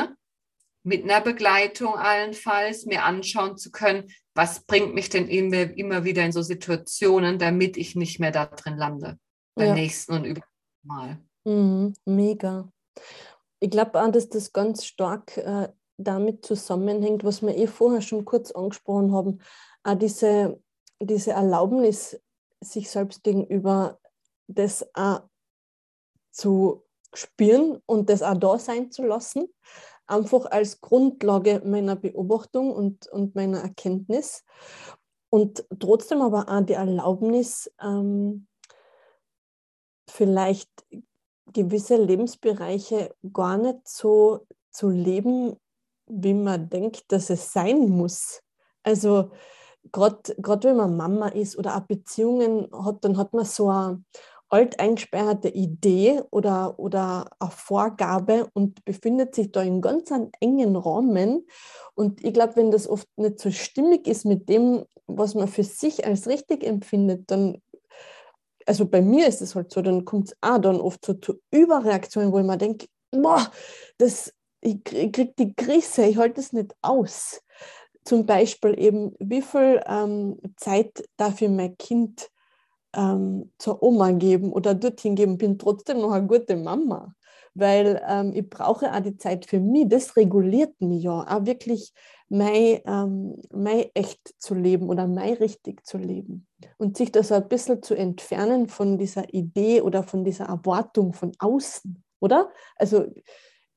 mit einer Begleitung allenfalls, mir anschauen zu können, was bringt mich denn immer wieder in so Situationen, damit ich nicht mehr da drin lande. Beim ja. nächsten und übernächsten Mal. Mhm. Mega. Ich glaube auch, dass das ganz stark äh, damit zusammenhängt, was wir eh vorher schon kurz angesprochen haben, auch diese, diese Erlaubnis, sich selbst gegenüber das auch zu spüren und das auch da sein zu lassen, einfach als Grundlage meiner Beobachtung und, und meiner Erkenntnis. Und trotzdem aber auch die Erlaubnis, ähm, vielleicht gewisse Lebensbereiche gar nicht so zu leben, wie man denkt, dass es sein muss. Also gerade wenn man Mama ist oder auch Beziehungen hat, dann hat man so eine alteingesperrte Idee oder, oder eine Vorgabe und befindet sich da in ganz engen Rahmen. Und ich glaube, wenn das oft nicht so stimmig ist mit dem, was man für sich als richtig empfindet, dann also bei mir ist es halt so, dann kommt es auch dann oft so zu Überreaktionen, wo ich mir denke, boah, das, ich, ich kriege die Krise, ich halte es nicht aus. Zum Beispiel eben, wie viel ähm, Zeit darf ich mein Kind ähm, zur Oma geben oder dorthin geben, bin trotzdem noch eine gute Mama weil ähm, ich brauche auch die Zeit für mich. Das reguliert mich ja, auch wirklich mein, ähm, mein echt zu leben oder mein richtig zu leben. Und sich das ein bisschen zu entfernen von dieser Idee oder von dieser Erwartung von außen, oder? Also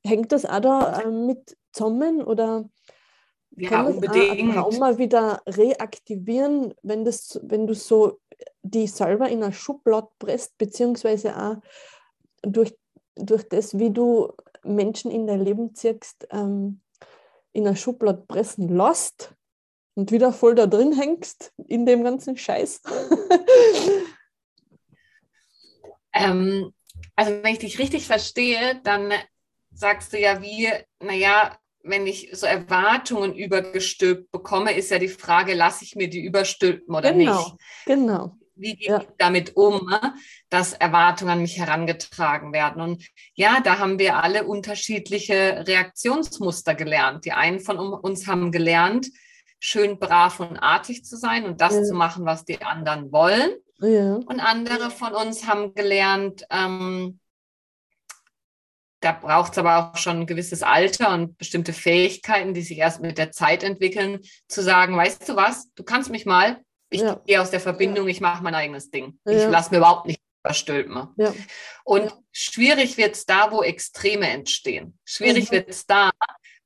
hängt das auch da äh, mit zusammen oder ja, kann unbedingt. auch mal wieder reaktivieren, wenn, das, wenn du so die selber in eine Schublade presst, beziehungsweise auch durch durch das, wie du Menschen in dein Leben ziehst, ähm, in eine Schublade pressen lässt und wieder voll da drin hängst in dem ganzen Scheiß? ähm, also wenn ich dich richtig verstehe, dann sagst du ja wie, naja, wenn ich so Erwartungen übergestülpt bekomme, ist ja die Frage, lasse ich mir die überstülpen oder genau, nicht? Genau. Wie gehe ja. ich damit um, ne, dass Erwartungen an mich herangetragen werden? Und ja, da haben wir alle unterschiedliche Reaktionsmuster gelernt. Die einen von uns haben gelernt, schön brav und artig zu sein und das ja. zu machen, was die anderen wollen. Ja. Und andere von uns haben gelernt, ähm, da braucht es aber auch schon ein gewisses Alter und bestimmte Fähigkeiten, die sich erst mit der Zeit entwickeln, zu sagen, weißt du was, du kannst mich mal, ich ja. gehe aus der Verbindung, ja. ich mache mein eigenes Ding. Ja. Ich lasse mir überhaupt nicht überstülpen. Und schwierig wird es da, wo Extreme entstehen. Schwierig mhm. wird es da,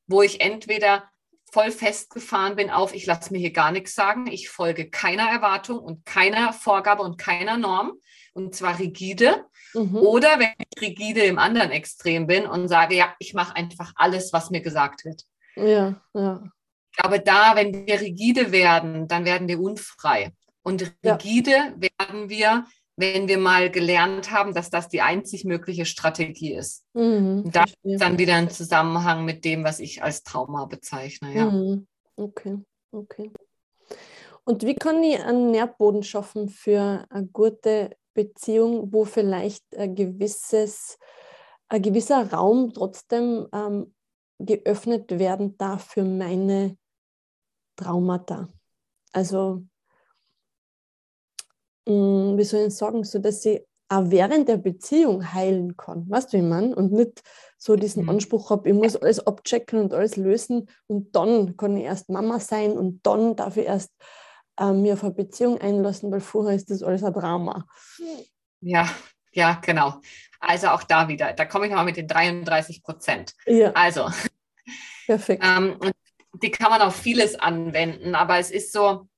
wo ich entweder voll festgefahren bin auf, ich lasse mir hier gar nichts sagen, ich folge keiner Erwartung und keiner Vorgabe und keiner Norm und zwar rigide. Mhm. Oder wenn ich rigide im anderen Extrem bin und sage, ja, ich mache einfach alles, was mir gesagt wird. Ja, ja. Ich glaube, da, wenn wir rigide werden, dann werden wir unfrei. Und rigide ja. werden wir, wenn wir mal gelernt haben, dass das die einzig mögliche Strategie ist. Mhm, da ist dann wieder ein Zusammenhang mit dem, was ich als Trauma bezeichne. Ja. Mhm. Okay, okay. Und wie kann ich einen Nährboden schaffen für eine gute Beziehung, wo vielleicht ein gewisses, ein gewisser Raum trotzdem ähm, geöffnet werden darf für meine Traumata. Also, mh, mm, wie soll ich sagen, so dass ich auch während der Beziehung heilen kann. Weißt du, wie man? Und nicht so diesen mhm. Anspruch habe, ich muss alles abchecken und alles lösen und dann kann ich erst Mama sein und dann darf ich erst äh, mir auf eine Beziehung einlassen, weil vorher ist das alles ein Drama. Ja, ja, genau. Also auch da wieder, da komme ich nochmal mit den 33 Prozent. Ja. Also, perfekt. Ähm, die kann man auf vieles anwenden, aber es ist so,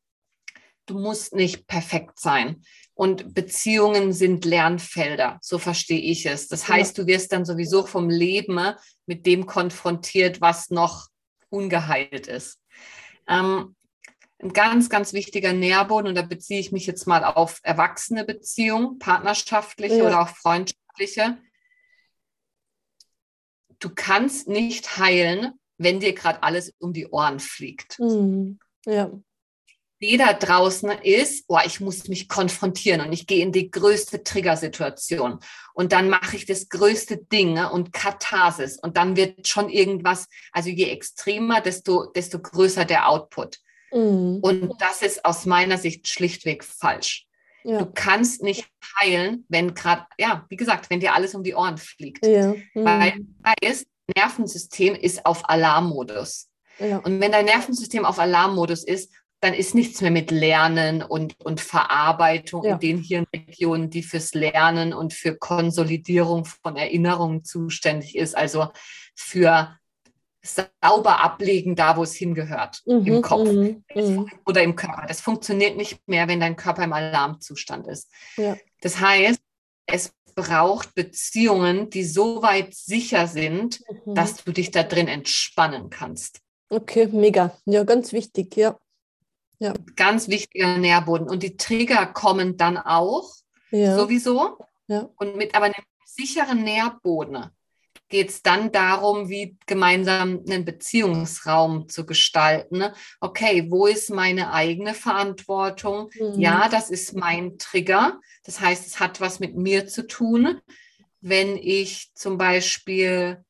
du musst nicht perfekt sein. Und Beziehungen sind Lernfelder, so verstehe ich es. Das heißt, du wirst dann sowieso vom Leben mit dem konfrontiert, was noch ungeheilt ist. Ähm, ein ganz, ganz wichtiger Nährboden, und da beziehe ich mich jetzt mal auf erwachsene Beziehungen, partnerschaftliche ja. oder auch freundschaftliche. Du kannst nicht heilen, wenn dir gerade alles um die Ohren fliegt. Mhm. Ja. Jeder draußen ist, oh, ich muss mich konfrontieren und ich gehe in die größte Triggersituation und dann mache ich das größte Ding ne, und Katharsis und dann wird schon irgendwas, also je extremer, desto, desto größer der Output. Mhm. Und das ist aus meiner Sicht schlichtweg falsch. Ja. Du kannst nicht heilen, wenn gerade, ja, wie gesagt, wenn dir alles um die Ohren fliegt. Ja. Mhm. Weil das Nervensystem ist auf Alarmmodus. Ja. Und wenn dein Nervensystem auf Alarmmodus ist, dann ist nichts mehr mit Lernen und, und Verarbeitung ja. in den Hirnregionen, die fürs Lernen und für Konsolidierung von Erinnerungen zuständig ist. Also für sauber ablegen, da wo es hingehört, mhm, im Kopf mhm, mhm, oder im Körper. Das funktioniert nicht mehr, wenn dein Körper im Alarmzustand ist. Ja. Das heißt, es braucht Beziehungen, die so weit sicher sind, mhm. dass du dich da drin entspannen kannst. Okay, mega. Ja, ganz wichtig, ja. ja. Ganz wichtiger Nährboden. Und die Trigger kommen dann auch ja. sowieso. Ja. Und mit aber einem sicheren Nährboden geht es dann darum, wie gemeinsam einen Beziehungsraum zu gestalten. Ne? Okay, wo ist meine eigene Verantwortung? Mhm. Ja, das ist mein Trigger. Das heißt, es hat was mit mir zu tun. Wenn ich zum Beispiel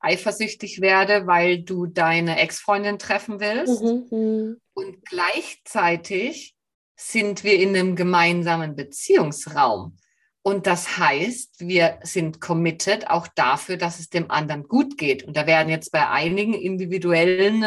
eifersüchtig werde, weil du deine Ex-Freundin treffen willst. Mhm, mhm. Und gleichzeitig sind wir in einem gemeinsamen Beziehungsraum. Und das heißt, wir sind committed auch dafür, dass es dem anderen gut geht. Und da werden jetzt bei einigen individuellen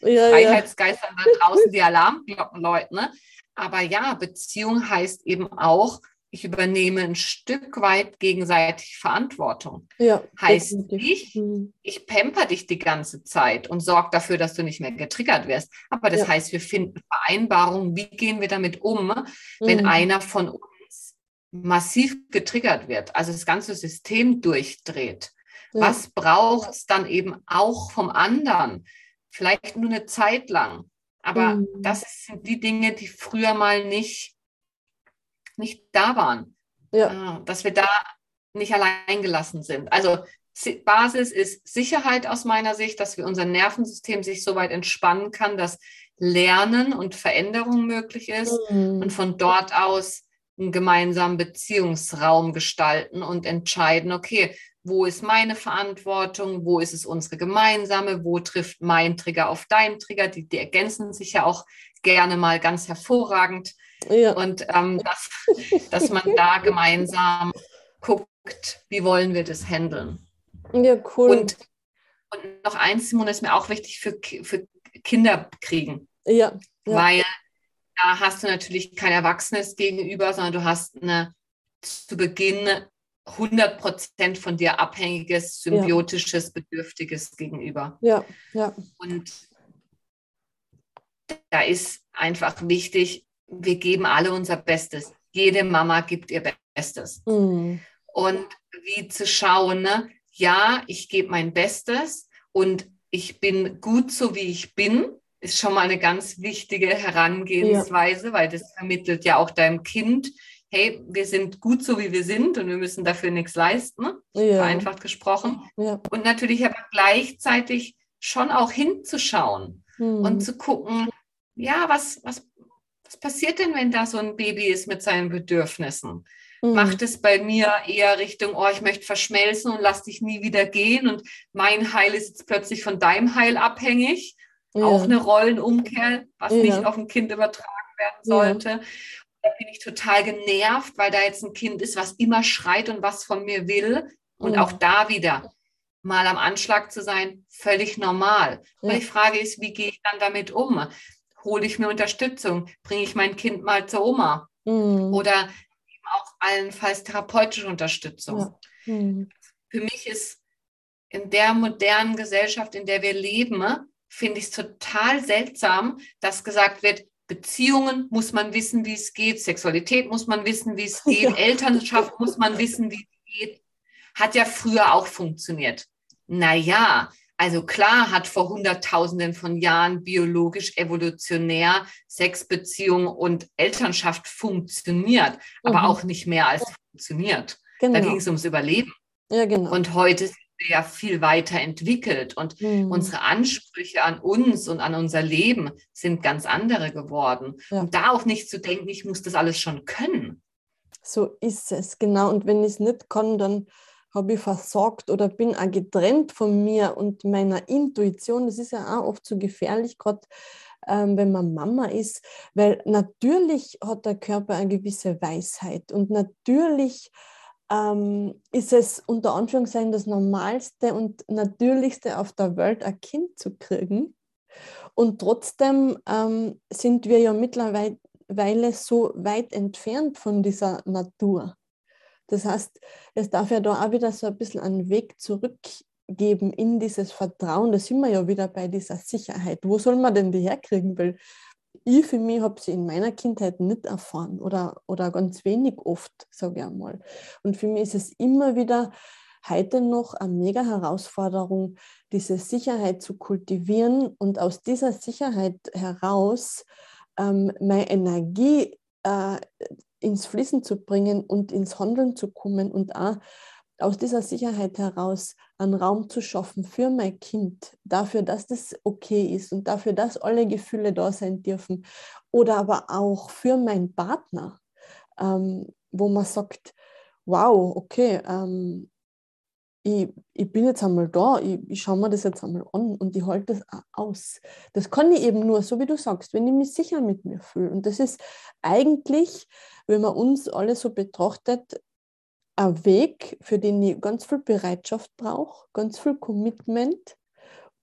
ja, Freiheitsgeistern ja. da draußen die Alarmglocken läuten. Ne? Aber ja, Beziehung heißt eben auch, ich übernehme ein Stück weit gegenseitig Verantwortung. Ja, heißt nicht, mhm. ich pamper dich die ganze Zeit und sorge dafür, dass du nicht mehr getriggert wirst. Aber das ja. heißt, wir finden Vereinbarungen, wie gehen wir damit um, wenn mhm. einer von uns massiv getriggert wird, also das ganze System durchdreht. Ja. Was braucht es dann eben auch vom anderen? Vielleicht nur eine Zeit lang. Aber mhm. das sind die Dinge, die früher mal nicht, nicht da waren. Ja. Äh, dass wir da nicht allein gelassen sind. Also Basis ist Sicherheit aus meiner Sicht, dass wir unser Nervensystem sich so weit entspannen kann, dass Lernen und Veränderung möglich ist mhm. und von dort aus einen gemeinsamen Beziehungsraum gestalten und entscheiden, okay, wo ist meine Verantwortung, wo ist es unsere gemeinsame, wo trifft mein Trigger auf deinen Trigger, die, die ergänzen sich ja auch gerne mal ganz hervorragend. Ja. Und ähm, dass, dass man da gemeinsam guckt, wie wollen wir das handeln. Ja, cool. Und, und noch eins, Simone, ist mir auch wichtig für, für Kinder kriegen. Ja, ja. Weil da hast du natürlich kein Erwachsenes gegenüber, sondern du hast eine zu Beginn 100 Prozent von dir abhängiges, symbiotisches, ja. bedürftiges Gegenüber. Ja, ja. Und da ist einfach wichtig, wir geben alle unser Bestes. Jede Mama gibt ihr Bestes. Mhm. Und wie zu schauen, ne? ja, ich gebe mein Bestes und ich bin gut so, wie ich bin, ist schon mal eine ganz wichtige Herangehensweise, ja. weil das vermittelt ja auch deinem Kind, hey, wir sind gut so, wie wir sind und wir müssen dafür nichts leisten, ja. vereinfacht gesprochen. Ja. Und natürlich aber gleichzeitig schon auch hinzuschauen mhm. und zu gucken, ja, was, was, was passiert denn, wenn da so ein Baby ist mit seinen Bedürfnissen? Mhm. Macht es bei mir eher Richtung, oh, ich möchte verschmelzen und lass dich nie wieder gehen und mein Heil ist jetzt plötzlich von deinem Heil abhängig. Ja. Auch eine Rollenumkehr, was ja. nicht auf ein Kind übertragen werden sollte. Ja. Da bin ich total genervt, weil da jetzt ein Kind ist, was immer schreit und was von mir will. Und auch da wieder mal am Anschlag zu sein, völlig normal. Und die Frage ist, wie gehe ich dann damit um? Hole ich mir Unterstützung? Bringe ich mein Kind mal zur Oma? Mhm. Oder auch allenfalls therapeutische Unterstützung. Mhm. Für mich ist in der modernen Gesellschaft, in der wir leben, finde ich es total seltsam, dass gesagt wird, Beziehungen muss man wissen, wie es geht, Sexualität muss man wissen, wie es geht, ja. Elternschaft muss man wissen, wie es geht. Hat ja früher auch funktioniert. Naja, also klar hat vor Hunderttausenden von Jahren biologisch evolutionär Sexbeziehung und Elternschaft funktioniert, mhm. aber auch nicht mehr als funktioniert. Genau. Da ging es ums Überleben. Ja, genau. Und heute sind ja viel weiter entwickelt und mhm. unsere Ansprüche an uns und an unser Leben sind ganz andere geworden. Ja. Und da auch nicht zu denken, ich muss das alles schon können. So ist es, genau. Und wenn ich es nicht kann, dann habe ich versagt oder bin auch getrennt von mir und meiner Intuition. Das ist ja auch oft so gefährlich, gerade ähm, wenn man Mama ist, weil natürlich hat der Körper eine gewisse Weisheit und natürlich ähm, ist es unter Anführungszeichen das Normalste und Natürlichste auf der Welt, ein Kind zu kriegen. Und trotzdem ähm, sind wir ja mittlerweile so weit entfernt von dieser Natur. Das heißt, es darf ja da auch wieder so ein bisschen einen Weg zurückgeben in dieses Vertrauen. Da sind wir ja wieder bei dieser Sicherheit. Wo soll man denn die herkriegen? Weil ich für mich habe sie in meiner Kindheit nicht erfahren oder, oder ganz wenig oft, sage ich einmal. Und für mich ist es immer wieder heute noch eine mega Herausforderung, diese Sicherheit zu kultivieren und aus dieser Sicherheit heraus ähm, meine Energie äh, ins Fließen zu bringen und ins Handeln zu kommen und auch aus dieser Sicherheit heraus einen Raum zu schaffen für mein Kind, dafür, dass das okay ist und dafür, dass alle Gefühle da sein dürfen. Oder aber auch für meinen Partner, ähm, wo man sagt, wow, okay, ähm, ich, ich bin jetzt einmal da, ich, ich schaue mir das jetzt einmal an und ich halte das aus. Das kann ich eben nur, so wie du sagst, wenn ich mich sicher mit mir fühle. Und das ist eigentlich, wenn man uns alle so betrachtet, ein Weg, für den ich ganz viel Bereitschaft brauche, ganz viel Commitment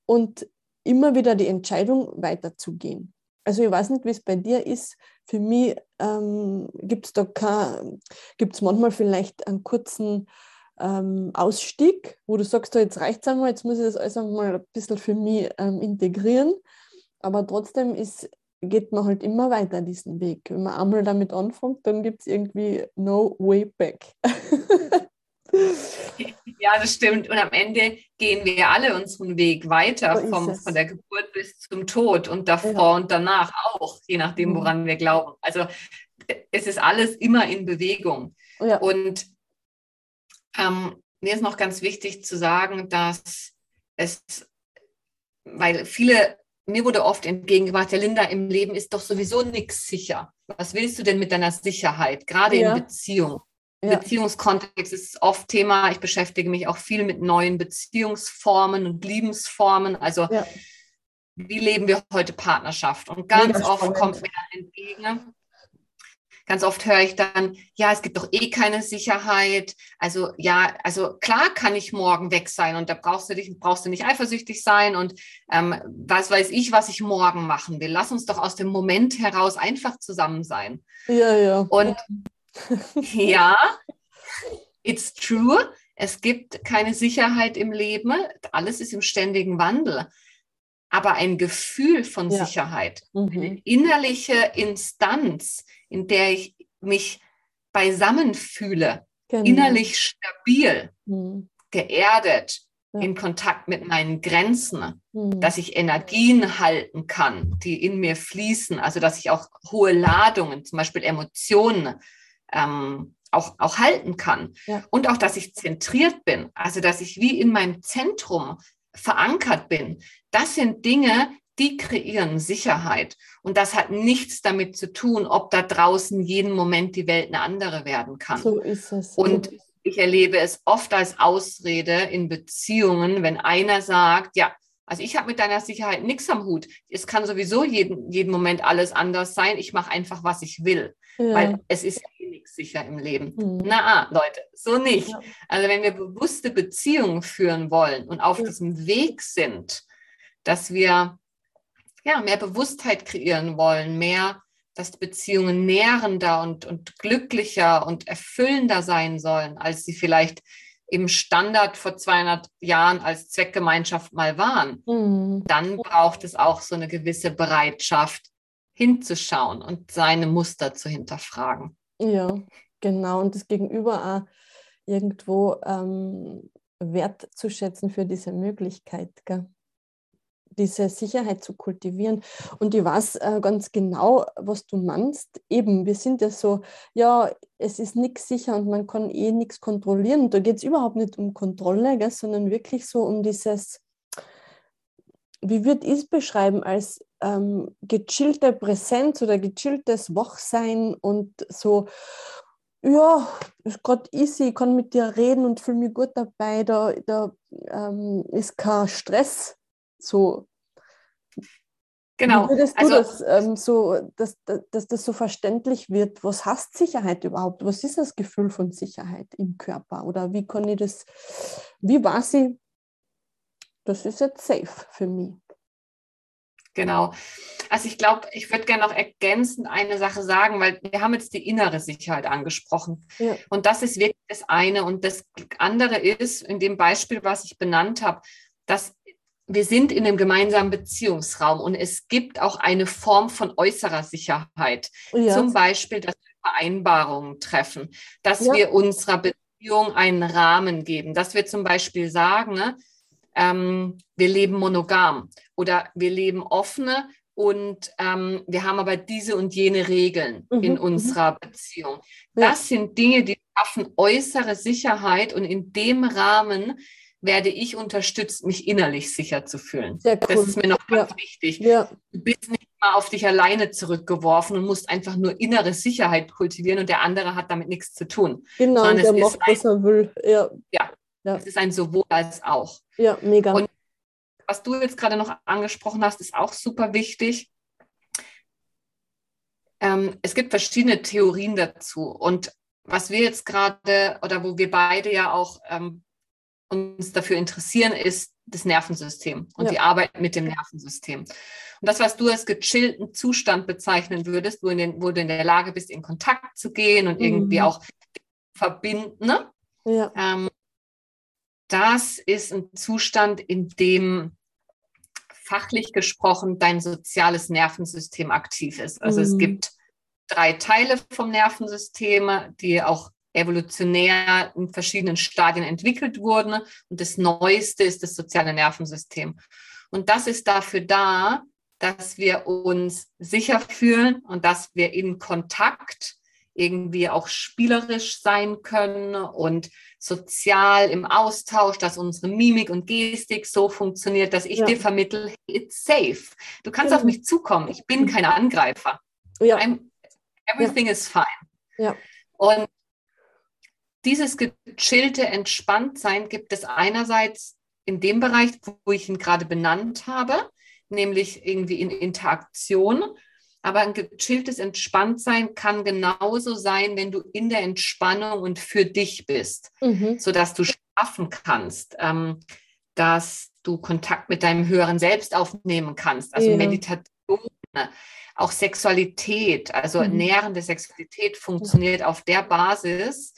und immer wieder die Entscheidung weiterzugehen. Also ich weiß nicht, wie es bei dir ist. Für mich ähm, gibt es da gibt es manchmal vielleicht einen kurzen ähm, Ausstieg, wo du sagst, so, jetzt reicht es einmal, jetzt muss ich das alles einmal ein bisschen für mich ähm, integrieren. Aber trotzdem ist, geht man halt immer weiter diesen Weg. Wenn man einmal damit anfängt, dann gibt es irgendwie no way back. Ja, das stimmt. Und am Ende gehen wir alle unseren Weg weiter so vom, von der Geburt bis zum Tod und davor ja. und danach auch, je nachdem, mhm. woran wir glauben. Also es ist alles immer in Bewegung. Ja. Und ähm, mir ist noch ganz wichtig zu sagen, dass es, weil viele, mir wurde oft entgegengebracht, ja Linda, im Leben ist doch sowieso nichts sicher. Was willst du denn mit deiner Sicherheit, gerade ja. in Beziehung? Ja. Beziehungskontext ist oft Thema. Ich beschäftige mich auch viel mit neuen Beziehungsformen und Liebensformen. Also ja. wie leben wir heute Partnerschaft? Und ganz oft kommt mir entgegen, Ganz oft höre ich dann, ja, es gibt doch eh keine Sicherheit. Also ja, also klar kann ich morgen weg sein und da brauchst du dich, brauchst du nicht eifersüchtig sein und ähm, was weiß ich, was ich morgen machen will. Lass uns doch aus dem Moment heraus einfach zusammen sein. Ja, ja. Und ja, it's true. Es gibt keine Sicherheit im Leben. Alles ist im ständigen Wandel aber ein Gefühl von ja. Sicherheit, mhm. eine innerliche Instanz, in der ich mich beisammen fühle, genau. innerlich stabil, mhm. geerdet, ja. in Kontakt mit meinen Grenzen, mhm. dass ich Energien halten kann, die in mir fließen, also dass ich auch hohe Ladungen, zum Beispiel Emotionen, ähm, auch, auch halten kann. Ja. Und auch, dass ich zentriert bin, also dass ich wie in meinem Zentrum verankert bin. Das sind Dinge, die kreieren Sicherheit. Und das hat nichts damit zu tun, ob da draußen jeden Moment die Welt eine andere werden kann. So ist es. Und ich erlebe es oft als Ausrede in Beziehungen, wenn einer sagt, ja, also ich habe mit deiner Sicherheit nichts am Hut. Es kann sowieso jeden, jeden Moment alles anders sein. Ich mache einfach, was ich will. Ja. Weil es ist eh nichts sicher im Leben. Mhm. Na, Leute, so nicht. Ja. Also wenn wir bewusste Beziehungen führen wollen und auf ja. diesem Weg sind, dass wir ja, mehr Bewusstheit kreieren wollen, mehr, dass die Beziehungen nährender und, und glücklicher und erfüllender sein sollen, als sie vielleicht im Standard vor 200 Jahren als Zweckgemeinschaft mal waren, mhm. dann braucht es auch so eine gewisse Bereitschaft, hinzuschauen und seine Muster zu hinterfragen. Ja, genau. Und das Gegenüber auch irgendwo ähm, wertzuschätzen für diese Möglichkeit. Gell? Diese Sicherheit zu kultivieren. Und ich weiß äh, ganz genau, was du meinst. Eben, wir sind ja so, ja, es ist nichts sicher und man kann eh nichts kontrollieren. Da geht es überhaupt nicht um Kontrolle, gell, sondern wirklich so um dieses, wie würde ich es beschreiben, als ähm, gechillte Präsenz oder gechilltes Wachsein und so, ja, ist gerade easy, ich kann mit dir reden und fühle mich gut dabei, da, da ähm, ist kein Stress so. Genau. Wie würdest du also, das ähm, so, dass, dass das so verständlich wird? Was heißt Sicherheit überhaupt? Was ist das Gefühl von Sicherheit im Körper? Oder wie kann ich das, wie war sie, das ist jetzt safe für mich? Genau. Also ich glaube, ich würde gerne noch ergänzend eine Sache sagen, weil wir haben jetzt die innere Sicherheit angesprochen. Ja. Und das ist wirklich das eine. Und das andere ist, in dem Beispiel, was ich benannt habe, dass wir sind in einem gemeinsamen Beziehungsraum und es gibt auch eine Form von äußerer Sicherheit. Ja. Zum Beispiel, dass wir Vereinbarungen treffen, dass ja. wir unserer Beziehung einen Rahmen geben, dass wir zum Beispiel sagen, ne, ähm, wir leben monogam oder wir leben offene und ähm, wir haben aber diese und jene Regeln mhm. in mhm. unserer Beziehung. Das ja. sind Dinge, die schaffen äußere Sicherheit und in dem Rahmen werde ich unterstützt, mich innerlich sicher zu fühlen. Cool. Das ist mir noch ganz ja. wichtig. Ja. Du bist nicht mal auf dich alleine zurückgeworfen und musst einfach nur innere Sicherheit kultivieren und der andere hat damit nichts zu tun. Genau, Sondern der macht, ein, was er will. Ja. ja. Ja, es ist ein sowohl als auch. Ja, mega. Und was du jetzt gerade noch angesprochen hast, ist auch super wichtig. Ähm, es gibt verschiedene Theorien dazu. Und was wir jetzt gerade oder wo wir beide ja auch ähm, uns dafür interessieren, ist das Nervensystem und ja. die Arbeit mit dem Nervensystem. Und das, was du als gechillten Zustand bezeichnen würdest, wo, den, wo du in der Lage bist, in Kontakt zu gehen und mhm. irgendwie auch verbinden, ne? ja. ähm, das ist ein Zustand, in dem fachlich gesprochen dein soziales Nervensystem aktiv ist. Also mhm. es gibt drei Teile vom Nervensystem, die auch evolutionär in verschiedenen Stadien entwickelt wurden. Und das Neueste ist das soziale Nervensystem. Und das ist dafür da, dass wir uns sicher fühlen und dass wir in Kontakt irgendwie auch spielerisch sein können und sozial im Austausch, dass unsere Mimik und Gestik so funktioniert, dass ich ja. dir vermittle, it's safe. Du kannst ja. auf mich zukommen. Ich bin kein Angreifer. Ja. Everything is fine. Ja. Und dieses gechillte Entspanntsein gibt es einerseits in dem Bereich, wo ich ihn gerade benannt habe, nämlich irgendwie in Interaktion. Aber ein gechilltes Entspanntsein kann genauso sein, wenn du in der Entspannung und für dich bist, mhm. sodass du schlafen kannst, ähm, dass du Kontakt mit deinem höheren Selbst aufnehmen kannst, also ja. Meditation, auch Sexualität, also mhm. nährende Sexualität funktioniert ja. auf der Basis,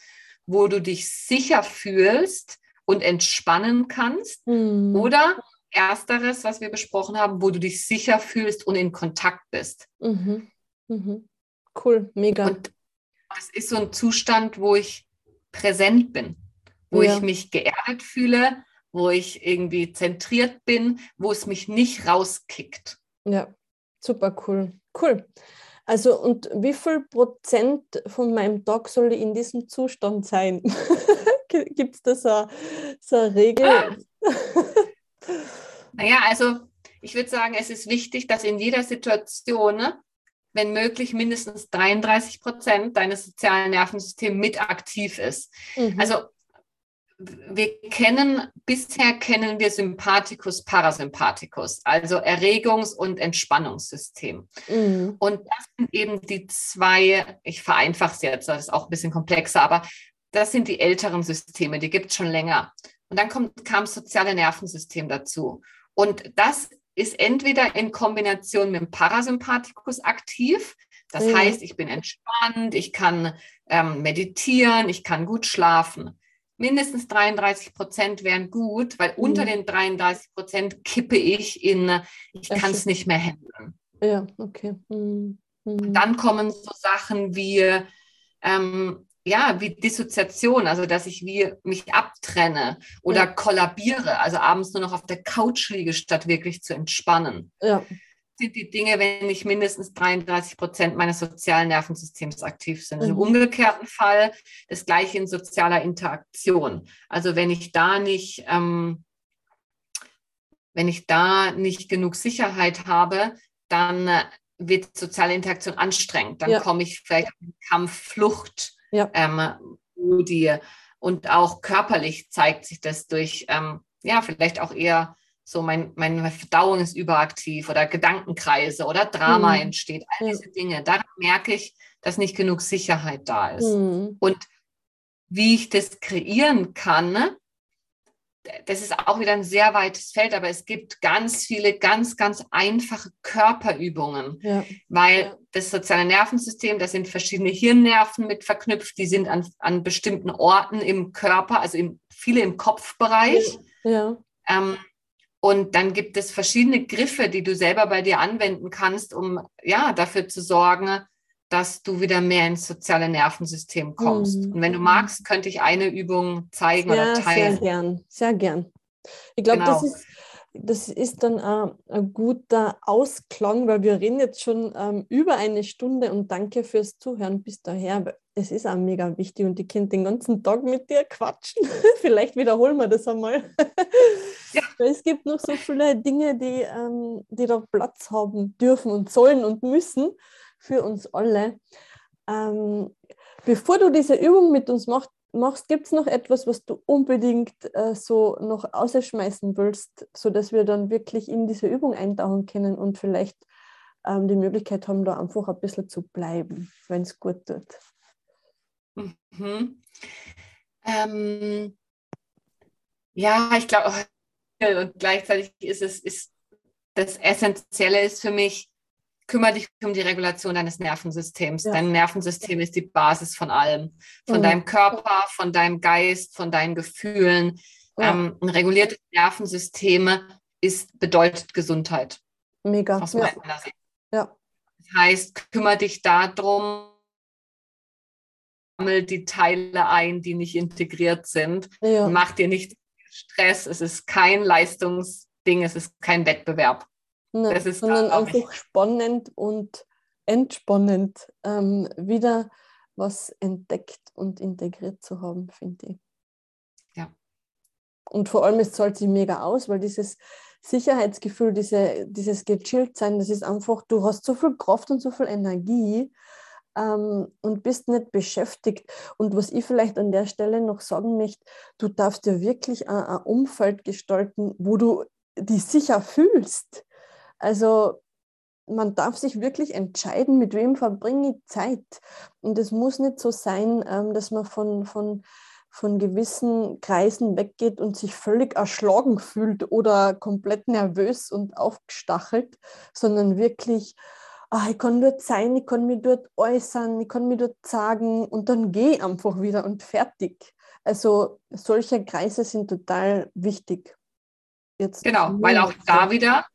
wo du dich sicher fühlst und entspannen kannst mhm. oder Ersteres, was wir besprochen haben, wo du dich sicher fühlst und in Kontakt bist. Mhm. Mhm. Cool, mega. Und das ist so ein Zustand, wo ich präsent bin, wo ja. ich mich geerdet fühle, wo ich irgendwie zentriert bin, wo es mich nicht rauskickt. Ja, super cool. Cool. Also, und wie viel Prozent von meinem Tag soll ich in diesem Zustand sein? Gibt es da so, so eine Regel? Naja, also ich würde sagen, es ist wichtig, dass in jeder Situation, ne, wenn möglich, mindestens 33 Prozent deines sozialen Nervensystems mit aktiv ist. Mhm. Also wir kennen, bisher kennen wir Sympathikus, Parasympathikus, also Erregungs- und Entspannungssystem. Mhm. Und das sind eben die zwei, ich vereinfache es jetzt, das ist auch ein bisschen komplexer, aber das sind die älteren Systeme, die gibt es schon länger. Und dann kommt, kam das soziale Nervensystem dazu. Und das ist entweder in Kombination mit dem Parasympathikus aktiv. Das mhm. heißt, ich bin entspannt, ich kann ähm, meditieren, ich kann gut schlafen. Mindestens 33 Prozent wären gut, weil mhm. unter den 33 Prozent kippe ich in, ich kann es nicht mehr handeln. Ja, okay. Mhm. mhm. Dann kommen so Sachen wie, ähm, ja, wie Dissoziation, also dass ich wie mich abtrenne oder ja. kollabiere, also abends nur noch auf der Couch liege, statt wirklich zu entspannen. Ja. Sind die Dinge, wenn nicht mindestens 33 Prozent meines sozialen Nervensystems aktiv sind. Mhm. Im umgekehrten Fall das gleiche in sozialer Interaktion. Also wenn ich da nicht, ähm, wenn ich da nicht genug Sicherheit habe, dann äh, wird soziale Interaktion anstrengend. Dann ja. komme ich vielleicht in Kampf, Flucht, ja. ähm. Und auch körperlich zeigt sich das durch, ähm, ja, vielleicht auch eher so mein, meine Verdauung ist überaktiv oder Gedankenkreise oder Drama mhm. entsteht, all diese Dinge. Da merke ich, dass nicht genug Sicherheit da ist. Mhm. Und wie ich das kreieren kann, ne, das ist auch wieder ein sehr weites Feld, aber es gibt ganz viele ganz, ganz einfache Körperübungen, ja. weil ja. das soziale Nervensystem, da sind verschiedene Hirnnerven mit verknüpft, die sind an, an bestimmten Orten im Körper, also im, viele im Kopfbereich. Ja. Ähm, und dann gibt es verschiedene Griffe, die du selber bei dir anwenden kannst, um ja dafür zu sorgen, dass du wieder mehr ins soziale Nervensystem kommst. Mhm. Und wenn du magst, könnte ich eine Übung zeigen ja, oder teilen. Sehr gern, sehr gern. Ich glaube, genau. das, ist, das ist dann ein, ein, guter Ausklang, weil wir reden jetzt schon ähm, über eine Stunde und danke fürs Zuhören bis daher. Es ist auch mega wichtig und ich könnte den ganzen Tag mit dir quatschen. Vielleicht wiederholen wir das einmal. ja. Es gibt noch so viele Dinge, die, ähm, die da Platz haben dürfen und sollen und müssen für uns alle. Ähm, bevor du diese Übung mit uns mach, machst, gibt es noch etwas, was du unbedingt äh, so noch ausschmeißen willst, sodass wir dann wirklich in diese Übung eintauchen können und vielleicht ähm, die Möglichkeit haben, da einfach ein bisschen zu bleiben, wenn es gut tut. Mhm. Ähm, ja, ich glaube, und gleichzeitig ist es, ist das Essentielle ist für mich, kümmere dich um die Regulation deines Nervensystems. Ja. Dein Nervensystem ist die Basis von allem. Von mhm. deinem Körper, von deinem Geist, von deinen Gefühlen. Ja. Ähm, ein reguliertes Nervensystem ist, bedeutet Gesundheit. Mega. Aus ja. Sicht. ja. Das heißt, kümmere dich darum, sammel die Teile ein, die nicht integriert sind. Mach dir nicht Stress. Es ist kein Leistungsding, es ist kein Wettbewerb. Nein, das ist sondern einfach spannend und entspannend, ähm, wieder was entdeckt und integriert zu haben, finde ich. Ja. Und vor allem, es zahlt sich mega aus, weil dieses Sicherheitsgefühl, diese, dieses Gechillt-Sein, das ist einfach, du hast so viel Kraft und so viel Energie ähm, und bist nicht beschäftigt. Und was ich vielleicht an der Stelle noch sagen möchte, du darfst dir wirklich ein, ein Umfeld gestalten, wo du dich sicher fühlst. Also man darf sich wirklich entscheiden, mit wem verbringe ich Zeit. Und es muss nicht so sein, ähm, dass man von, von, von gewissen Kreisen weggeht und sich völlig erschlagen fühlt oder komplett nervös und aufgestachelt, sondern wirklich, ach, ich kann dort sein, ich kann mich dort äußern, ich kann mich dort sagen und dann gehe ich einfach wieder und fertig. Also solche Kreise sind total wichtig. Jetzt genau, weil auch da wieder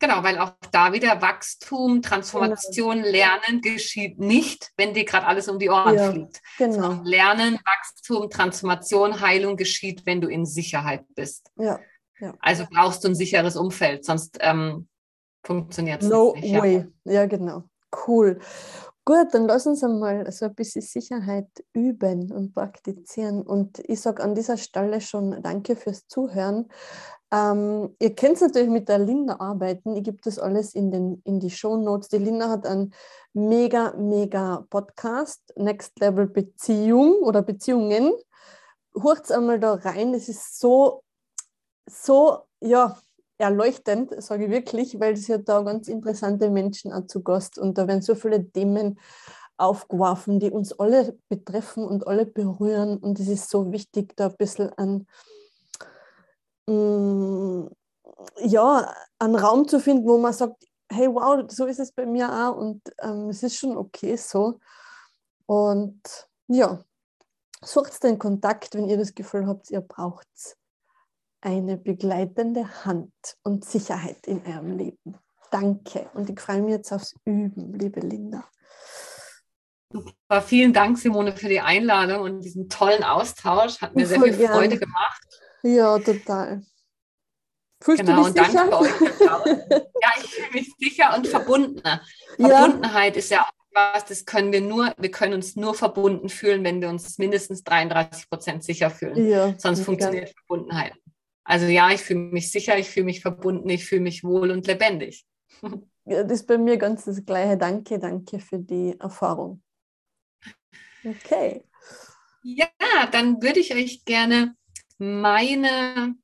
Genau, weil auch da wieder Wachstum, Transformation, genau. Lernen geschieht nicht, wenn dir gerade alles um die Ohren ja, fliegt. Genau. Lernen, Wachstum, Transformation, Heilung geschieht, wenn du in Sicherheit bist. Ja, ja. Also brauchst du ein sicheres Umfeld, sonst ähm, funktioniert es no nicht. No way. Ja. ja, genau. Cool. Gut, dann lass uns einmal so ein bisschen Sicherheit üben und praktizieren. Und ich sage an dieser Stelle schon Danke fürs Zuhören. Ähm, ihr könnt natürlich mit der Linda arbeiten. Ich gebe das alles in, den, in die Show Notes. Die Linda hat einen mega, mega Podcast, Next Level Beziehung oder Beziehungen. Hurt's einmal da rein. Es ist so, so, ja, erleuchtend, sage ich wirklich, weil es ja da ganz interessante Menschen auch zu Gast und da werden so viele Themen aufgeworfen, die uns alle betreffen und alle berühren und es ist so wichtig, da ein bisschen an Mm, ja, einen Raum zu finden, wo man sagt, hey, wow, so ist es bei mir auch und ähm, es ist schon okay so. Und ja, sucht den Kontakt, wenn ihr das Gefühl habt, ihr braucht eine begleitende Hand und Sicherheit in eurem Leben. Danke und ich freue mich jetzt aufs Üben, liebe Linda. Super, vielen Dank, Simone, für die Einladung und diesen tollen Austausch. Hat mir sehr viel gern. Freude gemacht. Ja, total. Fühlst genau, du dich und sicher? danke euch. ja, ich fühle mich sicher und verbundener. Verbundenheit ja. ist ja auch was, das können wir nur, wir können uns nur verbunden fühlen, wenn wir uns mindestens 33 Prozent sicher fühlen. Ja, Sonst funktioniert ja. Verbundenheit. Also ja, ich fühle mich sicher, ich fühle mich verbunden, ich fühle mich wohl und lebendig. Ja, das ist bei mir ganz das Gleiche. Danke, danke für die Erfahrung. Okay. Ja, dann würde ich euch gerne meine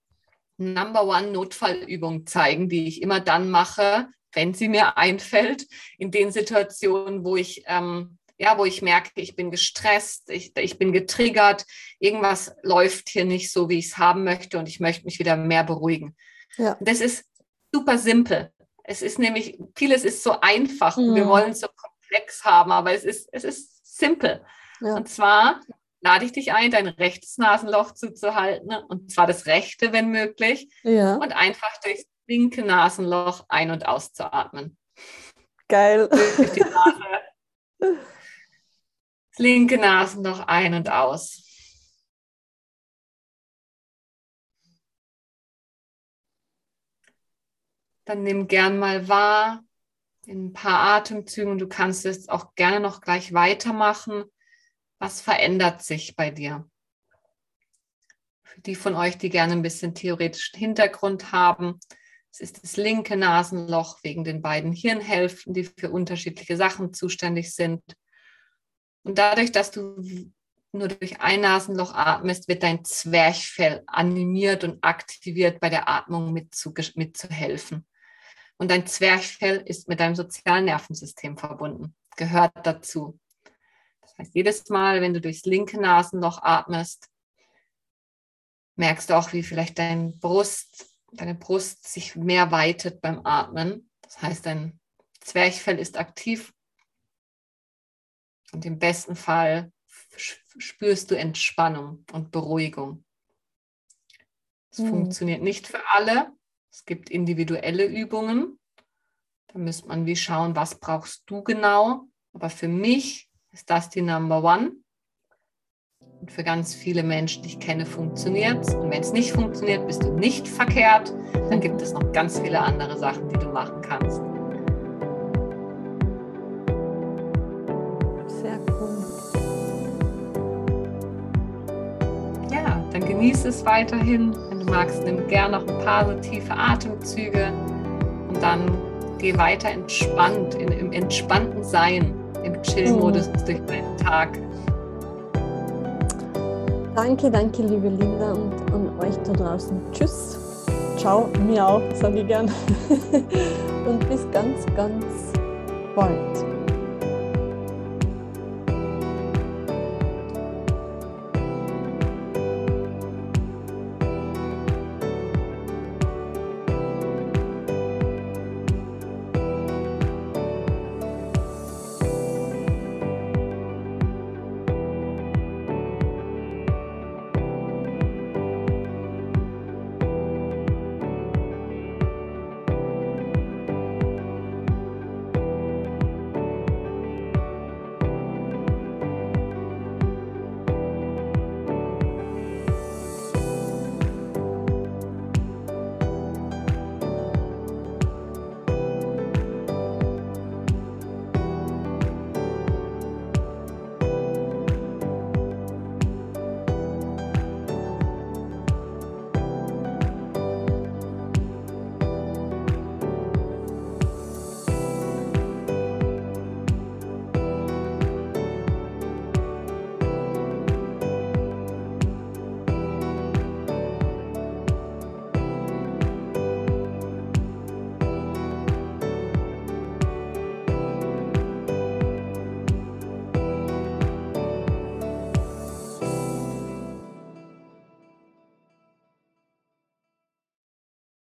Number One Notfallübung zeigen, die ich immer dann mache, wenn sie mir einfällt, in den Situationen, wo ich ähm, ja, wo ich merke, ich bin gestresst, ich, ich bin getriggert, irgendwas läuft hier nicht so, wie ich es haben möchte und ich möchte mich wieder mehr beruhigen. Ja. Das ist super simpel. Es ist nämlich, vieles ist so einfach mhm. wir wollen es so komplex haben, aber es ist, es ist simpel. Ja. Und zwar lade ich dich ein, dein rechtes Nasenloch zuzuhalten, und zwar das rechte, wenn möglich, ja. und einfach durchs linke Nasenloch ein- und auszuatmen. Geil. Durch die Nase. Linke Nasenloch ein und aus. Dann nimm gern mal wahr in ein paar Atemzügen. Du kannst es auch gerne noch gleich weitermachen was verändert sich bei dir? Für die von euch, die gerne ein bisschen theoretischen Hintergrund haben, es ist das linke Nasenloch wegen den beiden Hirnhälften, die für unterschiedliche Sachen zuständig sind. Und dadurch, dass du nur durch ein Nasenloch atmest, wird dein Zwerchfell animiert und aktiviert, bei der Atmung mitzuhelfen. Und dein Zwerchfell ist mit deinem sozialen Nervensystem verbunden, gehört dazu. Das heißt, jedes Mal, wenn du durchs linke Nasenloch atmest, merkst du auch, wie vielleicht dein Brust, deine Brust sich mehr weitet beim Atmen. Das heißt, dein Zwerchfell ist aktiv. Und im besten Fall spürst du Entspannung und Beruhigung. Es mhm. funktioniert nicht für alle. Es gibt individuelle Übungen. Da müsste man wie schauen, was brauchst du genau. Aber für mich ist das die Number One. Und für ganz viele Menschen, die ich kenne, funktioniert es. Und wenn es nicht funktioniert, bist du nicht verkehrt. Dann gibt es noch ganz viele andere Sachen, die du machen kannst. Genieße es weiterhin. Wenn du magst, nimm gerne noch ein paar so tiefe Atemzüge und dann geh weiter entspannt, in, im entspannten Sein, im Chill-Modus mhm. durch deinen Tag. Danke, danke, liebe Linda und an euch da draußen. Tschüss. Ciao, mir auch, sage ich gern. und bis ganz, ganz bald.